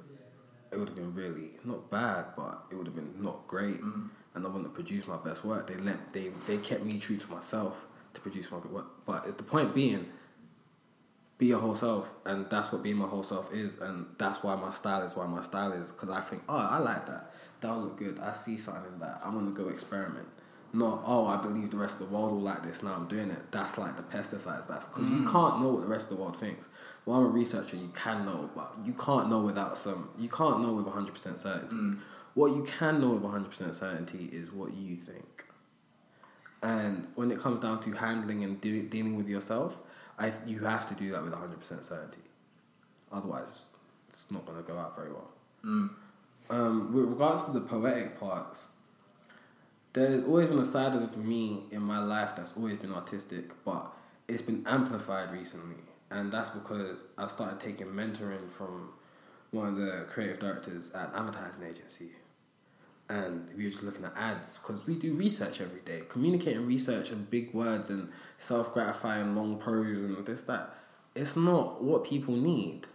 it would have been really, not bad, but it would have been not great. Mm. And I wouldn't have produced my best work. They let they they kept me true to myself to produce my good work. But it's the point being, be your whole self, and that's what being my whole self is, and that's why my style is why my style is. Because I think, oh, I like that. That will look good. I see something in that. I'm gonna go experiment. Not, oh, I believe the rest of the world will like this. Now I'm doing it. That's like the pesticides. That's because you mm. can't know what the rest of the world thinks. Well, I'm a researcher. You can know, but you can't know without some. You can't know with hundred percent certainty. Mm. What you can know with hundred percent certainty is what you think. And when it comes down to handling and de- dealing with yourself, I you have to do that with hundred percent certainty. Otherwise, it's not going to go out very well. Mm. Um, with regards to the poetic parts, there's always been a side of me in my life that's always been artistic, but it's been amplified recently, and that's because I started taking mentoring from one of the creative directors at an advertising agency, and we were just looking at ads because we do research every day, communicating research and big words and self gratifying long prose and this that. It's not what people need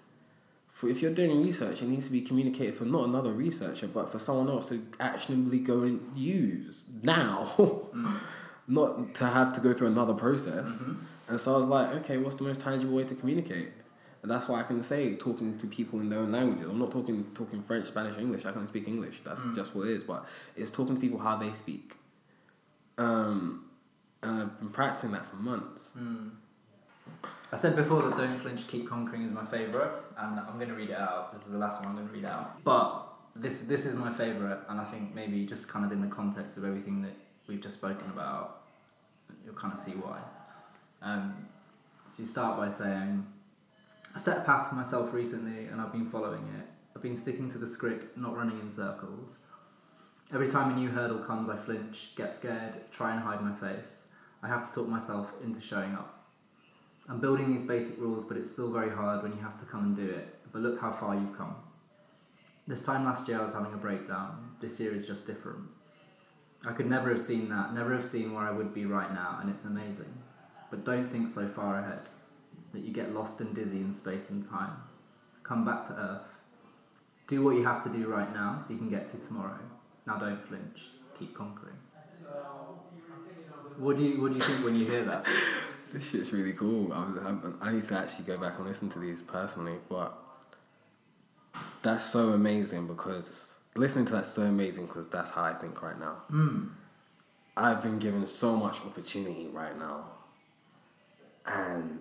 for if you're doing research, it needs to be communicated for not another researcher, but for someone else to actionably go and use now, not to have to go through another process. Mm-hmm. And so I was like, okay, what's the most tangible way to communicate? And that's why I can say talking to people in their own languages. I'm not talking talking French, Spanish, English. I can speak English. That's just what it is. But it's talking to people how they speak. Um, and I've been practicing that for months. Mm. I said before that Don't Flinch, Keep Conquering is my favourite, and I'm going to read it out. This is the last one I'm going to read out. But this this is my favourite, and I think maybe just kind of in the context of everything that we've just spoken about, you'll kind of see why. Um, so you start by saying, I set a path for myself recently, and I've been following it. I've been sticking to the script, not running in circles. Every time a new hurdle comes, I flinch, get scared, try and hide my face. I have to talk myself into showing up. I'm building these basic rules, but it's still very hard when you have to come and do it. But look how far you've come. This time last year, I was having a breakdown. This year is just different. I could never have seen that, never have seen where I would be right now, and it's amazing. But don't think so far ahead that you get lost and dizzy in space and time. Come back to Earth. Do what you have to do right now so you can get to tomorrow. Now don't flinch. Keep conquering. What do you What do you think when you hear that? This shit's really cool. I, I, I need to actually go back and listen to these personally, but that's so amazing because listening to that's so amazing because that's how I think right now. Mm. I've been given so much opportunity right now, and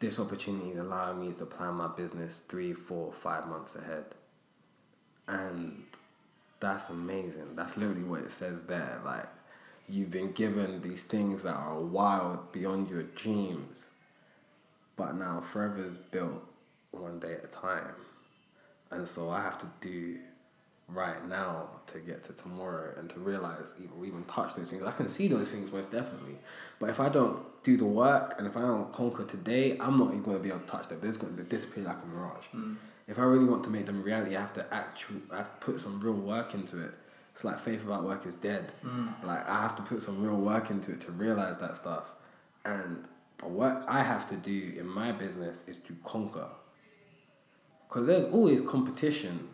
this opportunity is allowing me to plan my business three, four, five months ahead, and that's amazing. That's literally what it says there. Like you've been given these things that are wild beyond your dreams, but now forever's built one day at a time, and so I have to do right now to get to tomorrow and to realize even even touch those things. I can see those things most definitely, but if I don't do the work and if I don't conquer today, I'm not even going to be able to touch them. They're just going to disappear like a mirage. if I really want to make them reality, I have to actual, I have to put some real work into it. It's like faith without work is dead. Mm. Like I have to put some real work into it to realize that stuff, and the work I have to do in my business is to conquer. Cause there's always competition.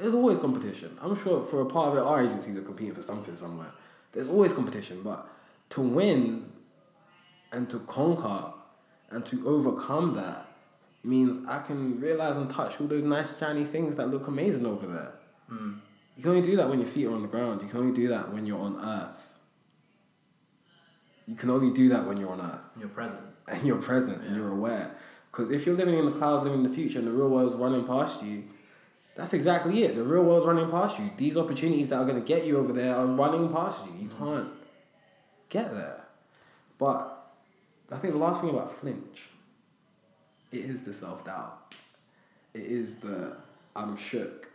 There's always competition. I'm sure for a part of it, our agencies are competing for something somewhere. There's always competition, but to win and to conquer and to overcome that means I can realize and touch all those nice shiny things that look amazing over there. Mm. You can only do that when your feet are on the ground. You can only do that when you're on earth. You can only do that when you're on earth You're present. and you're present and you're aware. Because if you're living in the clouds, living in the future, and the real world's running past you, that's exactly it. The real world's running past you. These opportunities that are going to get you over there are running past you. You can't get there. But I think the last thing about flinch, it is the self doubt. It is the I'm shook.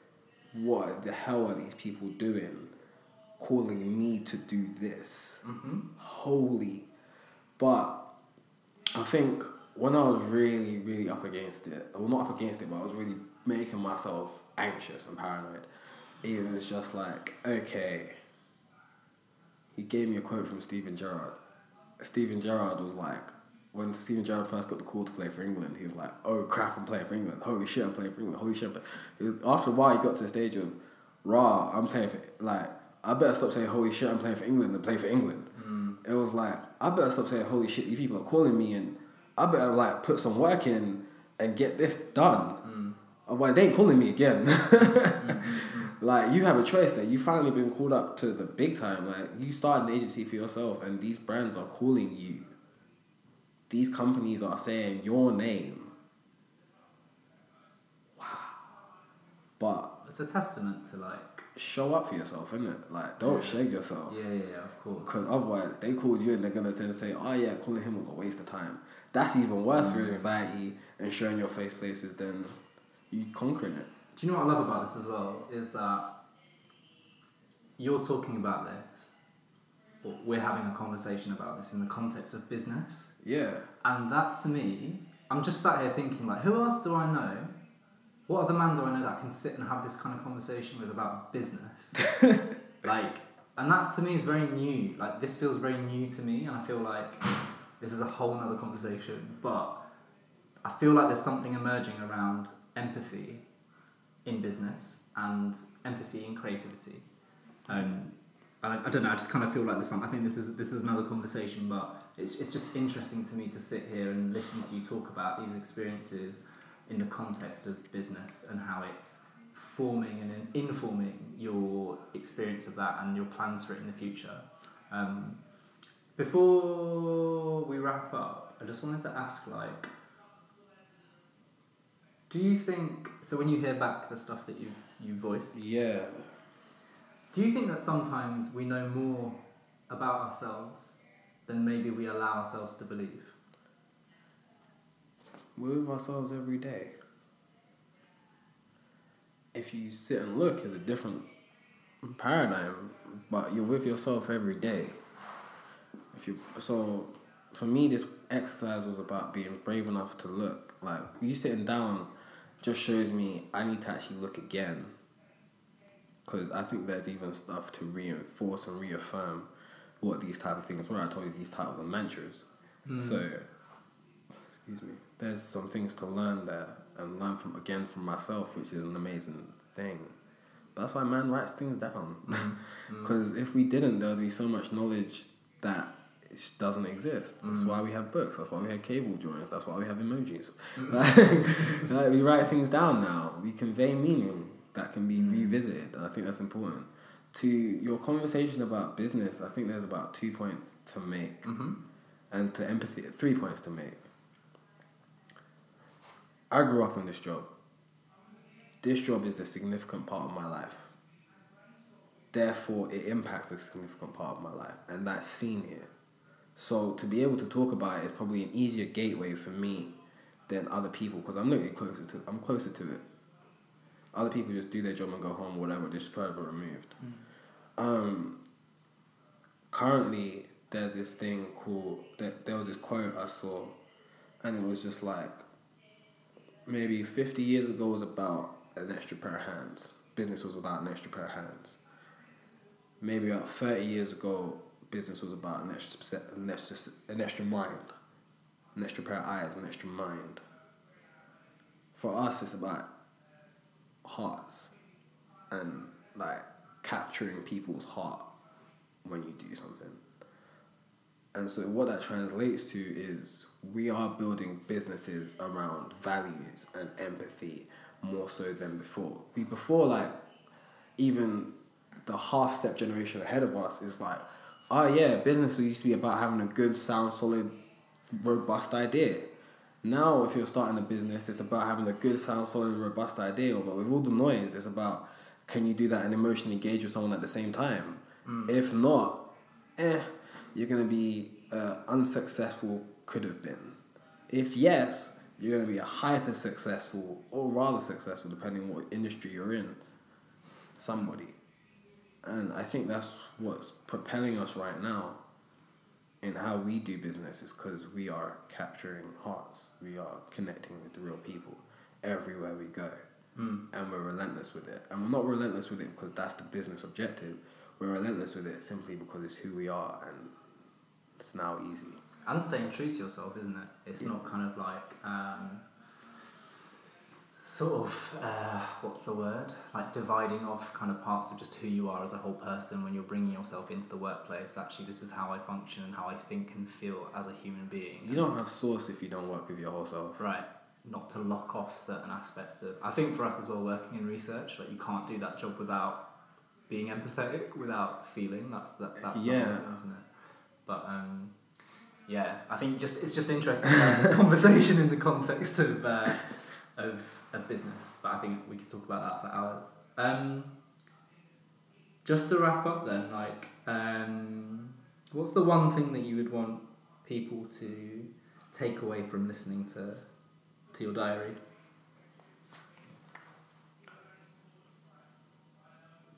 What the hell are these people doing? Calling me to do this Mm-hmm. holy. But I think when I was really, really up against it, well, not up against it, but I was really making myself anxious and paranoid. It was just like, okay. He gave me a quote from Steven Gerrard. Steven Gerrard was like, when Steven Gerrard first got the call to play for England, he was like, oh crap, I'm playing for England. Holy shit, I'm playing for England. Holy shit. But after a while, he got to the stage of, rah, I'm playing for, like, I better stop saying holy shit, I'm playing for England and play for England Mm. it was like I better stop saying holy shit. These people are calling me, and I better like put some work in and get this done. Mm. Otherwise, they ain't calling me again. Mm-hmm. like you have a choice there. You finally been called up to the big time. Like you start an agency for yourself, and these brands are calling you. These companies are saying your name. Wow. But It's a testament to like. show up for yourself, innit? Like don't Yeah. shake yourself. Yeah, yeah, yeah, of course. Because otherwise, they called you and they're gonna then say, "Oh yeah, calling him was a waste of time." That's even worse for your anxiety and showing your face places than you conquering it. Do you know what I love about this as well? Is that you're talking about this, we're having a conversation about this in the context of business. Yeah, And that to me, I'm just sat here thinking, like, who else do I know? What other man do I know that can sit and have this kind of conversation with about business? like, and that to me is very new. Like, this feels very new to me, and I feel like this is a whole nother conversation. But I feel like there's something emerging around empathy in business and empathy in creativity. Um, I, I don't know. I just kind of feel like this. I think this is this is another conversation, but it's it's just interesting to me to sit here and listen to you talk about these experiences in the context of business and how it's forming and informing your experience of that and your plans for it in the future. Um, before we wrap up, I just wanted to ask, like, do you think so? When you hear back the stuff that you you voiced, yeah. do you think that sometimes we know more about ourselves than maybe we allow ourselves to believe? We're with ourselves every day. If you sit and look, it's a different paradigm, but you're with yourself every day. If you so, for me, this exercise was about being brave enough to look. Like you sitting down, just shows me I need to actually look again. Because I think there's even stuff to reinforce and reaffirm what these type of things were. I told you these titles are mantras. Hmm. So, excuse me. There's some things to learn there and learn from again from myself, which is an amazing thing. That's why man writes things down. Hmm. Hmm. Because if we didn't, there would be so much knowledge that doesn't exist. That's Mm. why we have books. That's why we have cable drawings. That's why we have emojis. Mm. Like, like, we write things down now. We convey meaning that can be Mm. revisited. And I think that's important. To your conversation about business, I think there's about two points to make Mm-hmm. and to empathy, three points to make. I grew up in this job. This job is a significant part of my life. Therefore, it impacts a significant part of my life, and that's seen here. So, to be able to talk about it is probably an easier gateway for me than other people because I'm literally closer to. I'm closer to it. Other people just do their job and go home, whatever, just further removed. Um, currently, there's this thing called. that there was this quote I saw, and it was just like, maybe 50 years ago was about an extra pair of hands. Business was about an extra pair of hands. Maybe about 30 years ago, business was about an extra, an extra, an extra mind, an extra pair of eyes, an extra mind. For us, it's about hearts and like capturing people's heart when you do something. And so what that translates to is we are building businesses around values and empathy more so than before. Be before like even the half step generation ahead of us is like, oh yeah, business used to be about having a good, sound, solid, robust idea. Now, if you're starting a business, it's about having a good, sound, solid, robust idea. But with all the noise, it's about can you do that and emotionally engage with someone at the same time? If not, eh, you're gonna be uh, unsuccessful. Could have been. If yes, you're gonna be a hyper successful or rather successful, depending on what industry you're in. Somebody, and I think that's what's propelling us right now in how we do business is because we are capturing hearts. We are connecting with the real people everywhere we go. Mm. And we're relentless with it. And we're not relentless with it because that's the business objective. We're relentless with it simply because it's who we are and it's now easy. And staying true to yourself, isn't it? It's Yeah. not kind of like um, sort of uh, what's the word? Like dividing off kind of parts of just who you are as a whole person when you're bringing yourself into the workplace. Actually, this is how I function and how I think and feel as a human being. You don't have source if you don't work with your whole self. Right. Not to lock off certain aspects of. I think for us as well, working in research, like you can't do that job without being empathetic, without feeling. That's that. That's Yeah. thing, isn't it? But um, yeah, I think just it's just interesting to have this conversation in the context of uh, of of business. But I think we could talk about that for hours. Um, just to wrap up, then, like, um, what's the one thing that you would want people to take away from listening to to your diary?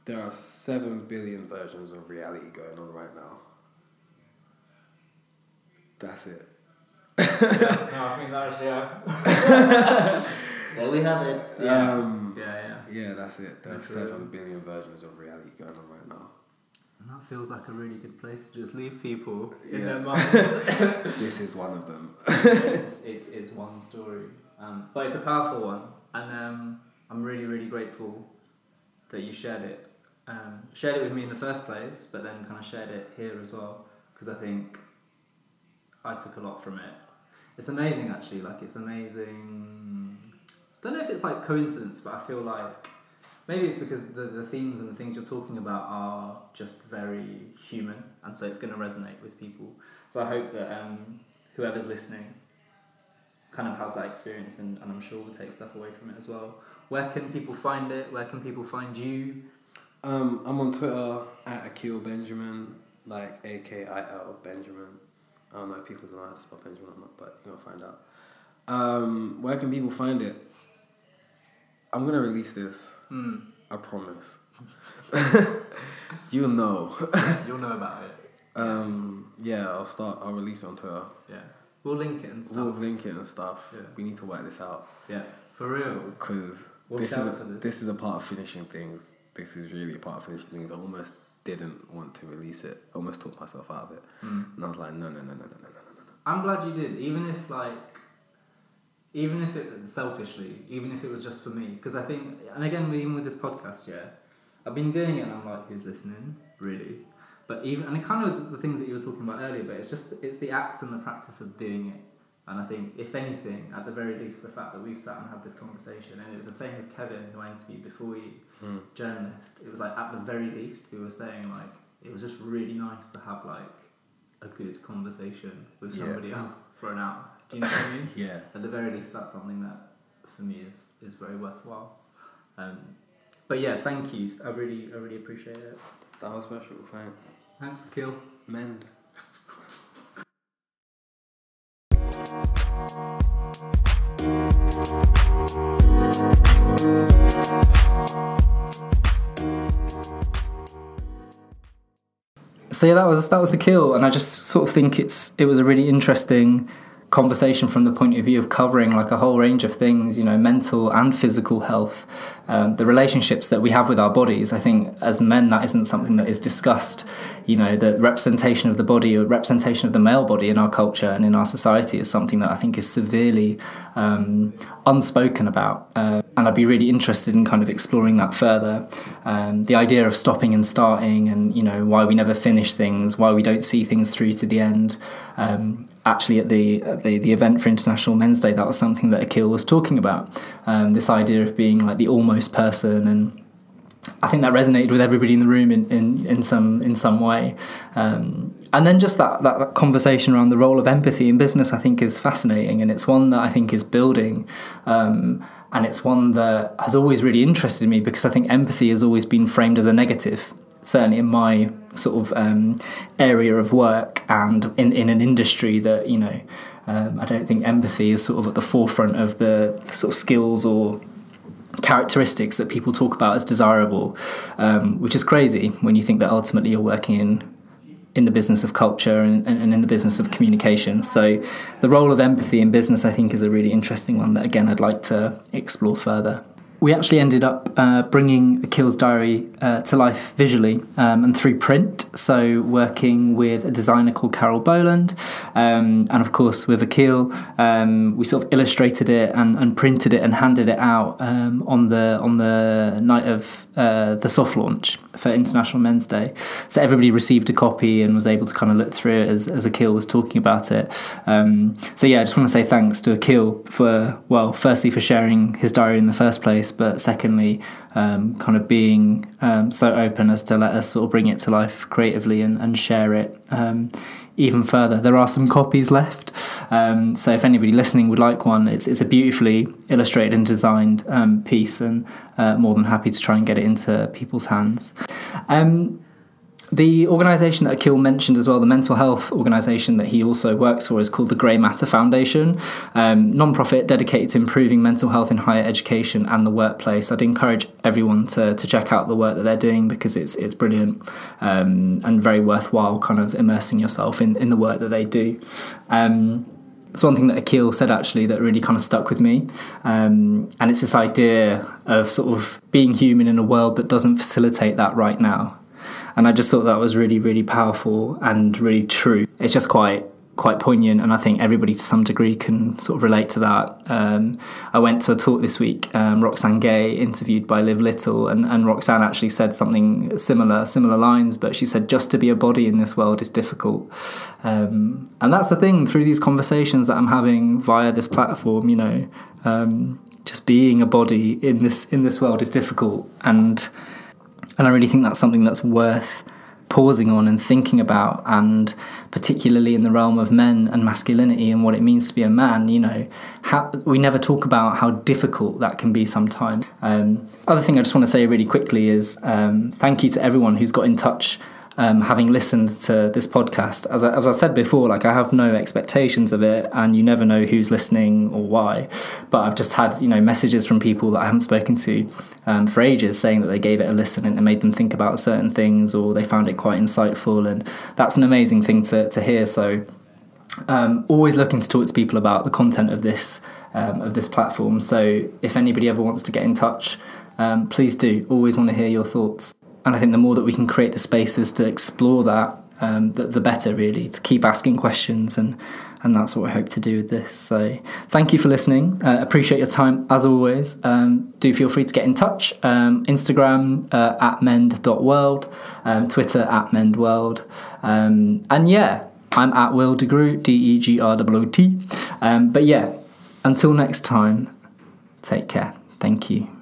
There are seven billion versions of reality going on right now. That's it. no, I think that's yeah. well, we have it. Yeah. Um, yeah, yeah. yeah, that's it. There are That's seven real. billion versions of reality going on right now. And that feels like a really good place to just leave people in Yeah. their minds. this is one of them. it's, it's, it's one story. Um, but it's a powerful one. And um, I'm really, really grateful that you shared it. Um, shared it with me in the first place, but then kind of shared it here as well. Because I think I took a lot from it. It's amazing, actually. Like, it's amazing. Don't know if it's like coincidence, but I feel like maybe it's because the, the themes and the things you're talking about are just very human, and so it's going to resonate with people. So I hope that um, whoever's listening kind of has that experience, and, and I'm sure will take stuff away from it as well. Where can people find it? Where can people find you? Um, I'm on Twitter at Akil Benjamin, like A K I L Benjamin. I don't know if people know how to spell Benjamin or not, but you're gonna find out. Um, where can people find it? I'm gonna release this. Hmm. I promise. You'll know. You'll know about it. Um, yeah, I'll start. I'll release it on Twitter. Yeah, we'll link it and stuff. We'll link it and stuff. Yeah. We need to work this out Yeah, for real. because this is a, this. this is a part of finishing things. This is really a part of finishing things. I almost didn't want to release it. I almost talked myself out of it, Hmm. and I was like, no, no, no, no, no, no, no, no. I'm glad you did, even if like, even if it selfishly, even if it was just for me, because I think, and again, even with this podcast, yeah, I've been doing it, and I'm like, who's listening, really? But even, and it kind of was the things that you were talking about earlier, but it's just it's the act and the practice of doing it. And I think, if anything, at the very least, the fact that we've sat and had this conversation, and it was the same with Kevin, who I interviewed before you, Hmm. journalist. It was like at the very least, we were saying like it was just really nice to have like a good conversation with Yeah. somebody else for an hour. Do you know what I mean? Yeah. At the very least, that's something that for me is is very worthwhile. Um, but yeah, thank you. I really I really appreciate it. That was special. Thanks. Thanks, Akil. Mend. so yeah, that was that was Akil, and I just sort of think it's it was a really interesting conversation from the point of view of covering like a whole range of things, you know, mental and physical health, um, the relationships that we have with our bodies. I think as men, that isn't something that is discussed. You know, the representation of the body or representation of the male body in our culture and in our society is something that I think is severely um, unspoken about. Uh, and I'd be really interested in kind of exploring that further. Um, the idea of stopping and starting, and you know, why we never finish things, why we don't see things through to the end. Um, actually at the, at the the event for International Men's Day, that was something that Akil was talking about. Um, this idea of being like the almost person, and I think that resonated with everybody in the room in, in, in some in some way. Um, and then just that, that, that conversation around the role of empathy in business, I think, is fascinating, and it's one that I think is building. Um, and it's one that has always really interested me because I think empathy has always been framed as a negative certainly in my sort of um, area of work and in, in an industry that you know um, I don't think empathy is sort of at the forefront of the, sort of skills or characteristics that people talk about as desirable, um, which is crazy when you think that ultimately you're working in in the business of culture and, and, in the business of communication. So, the role of empathy in business, I think, is a really interesting one that, again, I'd like to explore further we actually ended up uh, bringing Akil's diary uh, to life visually um, and through print. So, working with a designer called Carol Boland, um, and of course with Akil, um, we sort of illustrated it and, and, printed it and handed it out um, on the on the night of uh, the soft launch for International Men's Day. So everybody received a copy and was able to kind of look through it as, as Akil was talking about it. Um, so yeah, I just want to say thanks to Akil for well, firstly for sharing his diary in the first place but secondly, um, kind of being um, so open as to let us sort of bring it to life creatively and, and share it um, even further. There are some copies left, um, so if anybody listening would like one, it's, it's a beautifully illustrated and designed um, piece, and uh, more than happy to try and get it into people's hands. Um, the organisation that Akil mentioned as well, the mental health organisation that he also works for, is called the Grey Matter Foundation, um, non-profit dedicated to improving mental health in higher education and the workplace. I'd encourage everyone to, to check out the work that they're doing because it's it's brilliant um, and very worthwhile. Kind of immersing yourself in, in the work that they do. Um, it's one thing that Akil said actually that really kind of stuck with me, um, and it's this idea of sort of being human in a world that doesn't facilitate that right now. And I just thought that was really, really powerful and really true. It's just quite quite poignant, and I think everybody to some degree can sort of relate to that. Um, I went to a talk this week, um, Roxane Gay, interviewed by Liv Little, and, and Roxane actually said something similar, similar lines, but she said, just to be a body in this world is difficult. Um, and that's the thing through these conversations that I'm having via this platform, you know, um, just being a body in this in this world is difficult, and and I really think that's something that's worth pausing on and thinking about, and particularly in the realm of men and masculinity and what it means to be a man. You know, how, we never talk about how difficult that can be sometimes. Um, other thing I just want to say really quickly is um, thank you to everyone who's got in touch um, having listened to this podcast, as, I, as I said before, like I have no expectations of it, and you never know who's listening or why. But I've just had you know messages from people that I haven't spoken to um, for ages, saying that they gave it a listen and it made them think about certain things, or they found it quite insightful, and that's an amazing thing to to hear. So, um, always looking to talk to people about the content of this um, of this platform. So, if anybody ever wants to get in touch. Um, please do. Always want to hear your thoughts and I think the more that we can create the spaces to explore that, um, the, the, better, really, to keep asking questions. And, and that's what I hope to do with this. So thank you for listening. Uh, appreciate your time as always. Um, do feel free to get in touch. Um, Instagram uh, at mend.world, um, Twitter at mendworld. Um, and yeah, I'm at Will DeGroot, D E G R O T. Um, but yeah, until next time, take care. Thank you.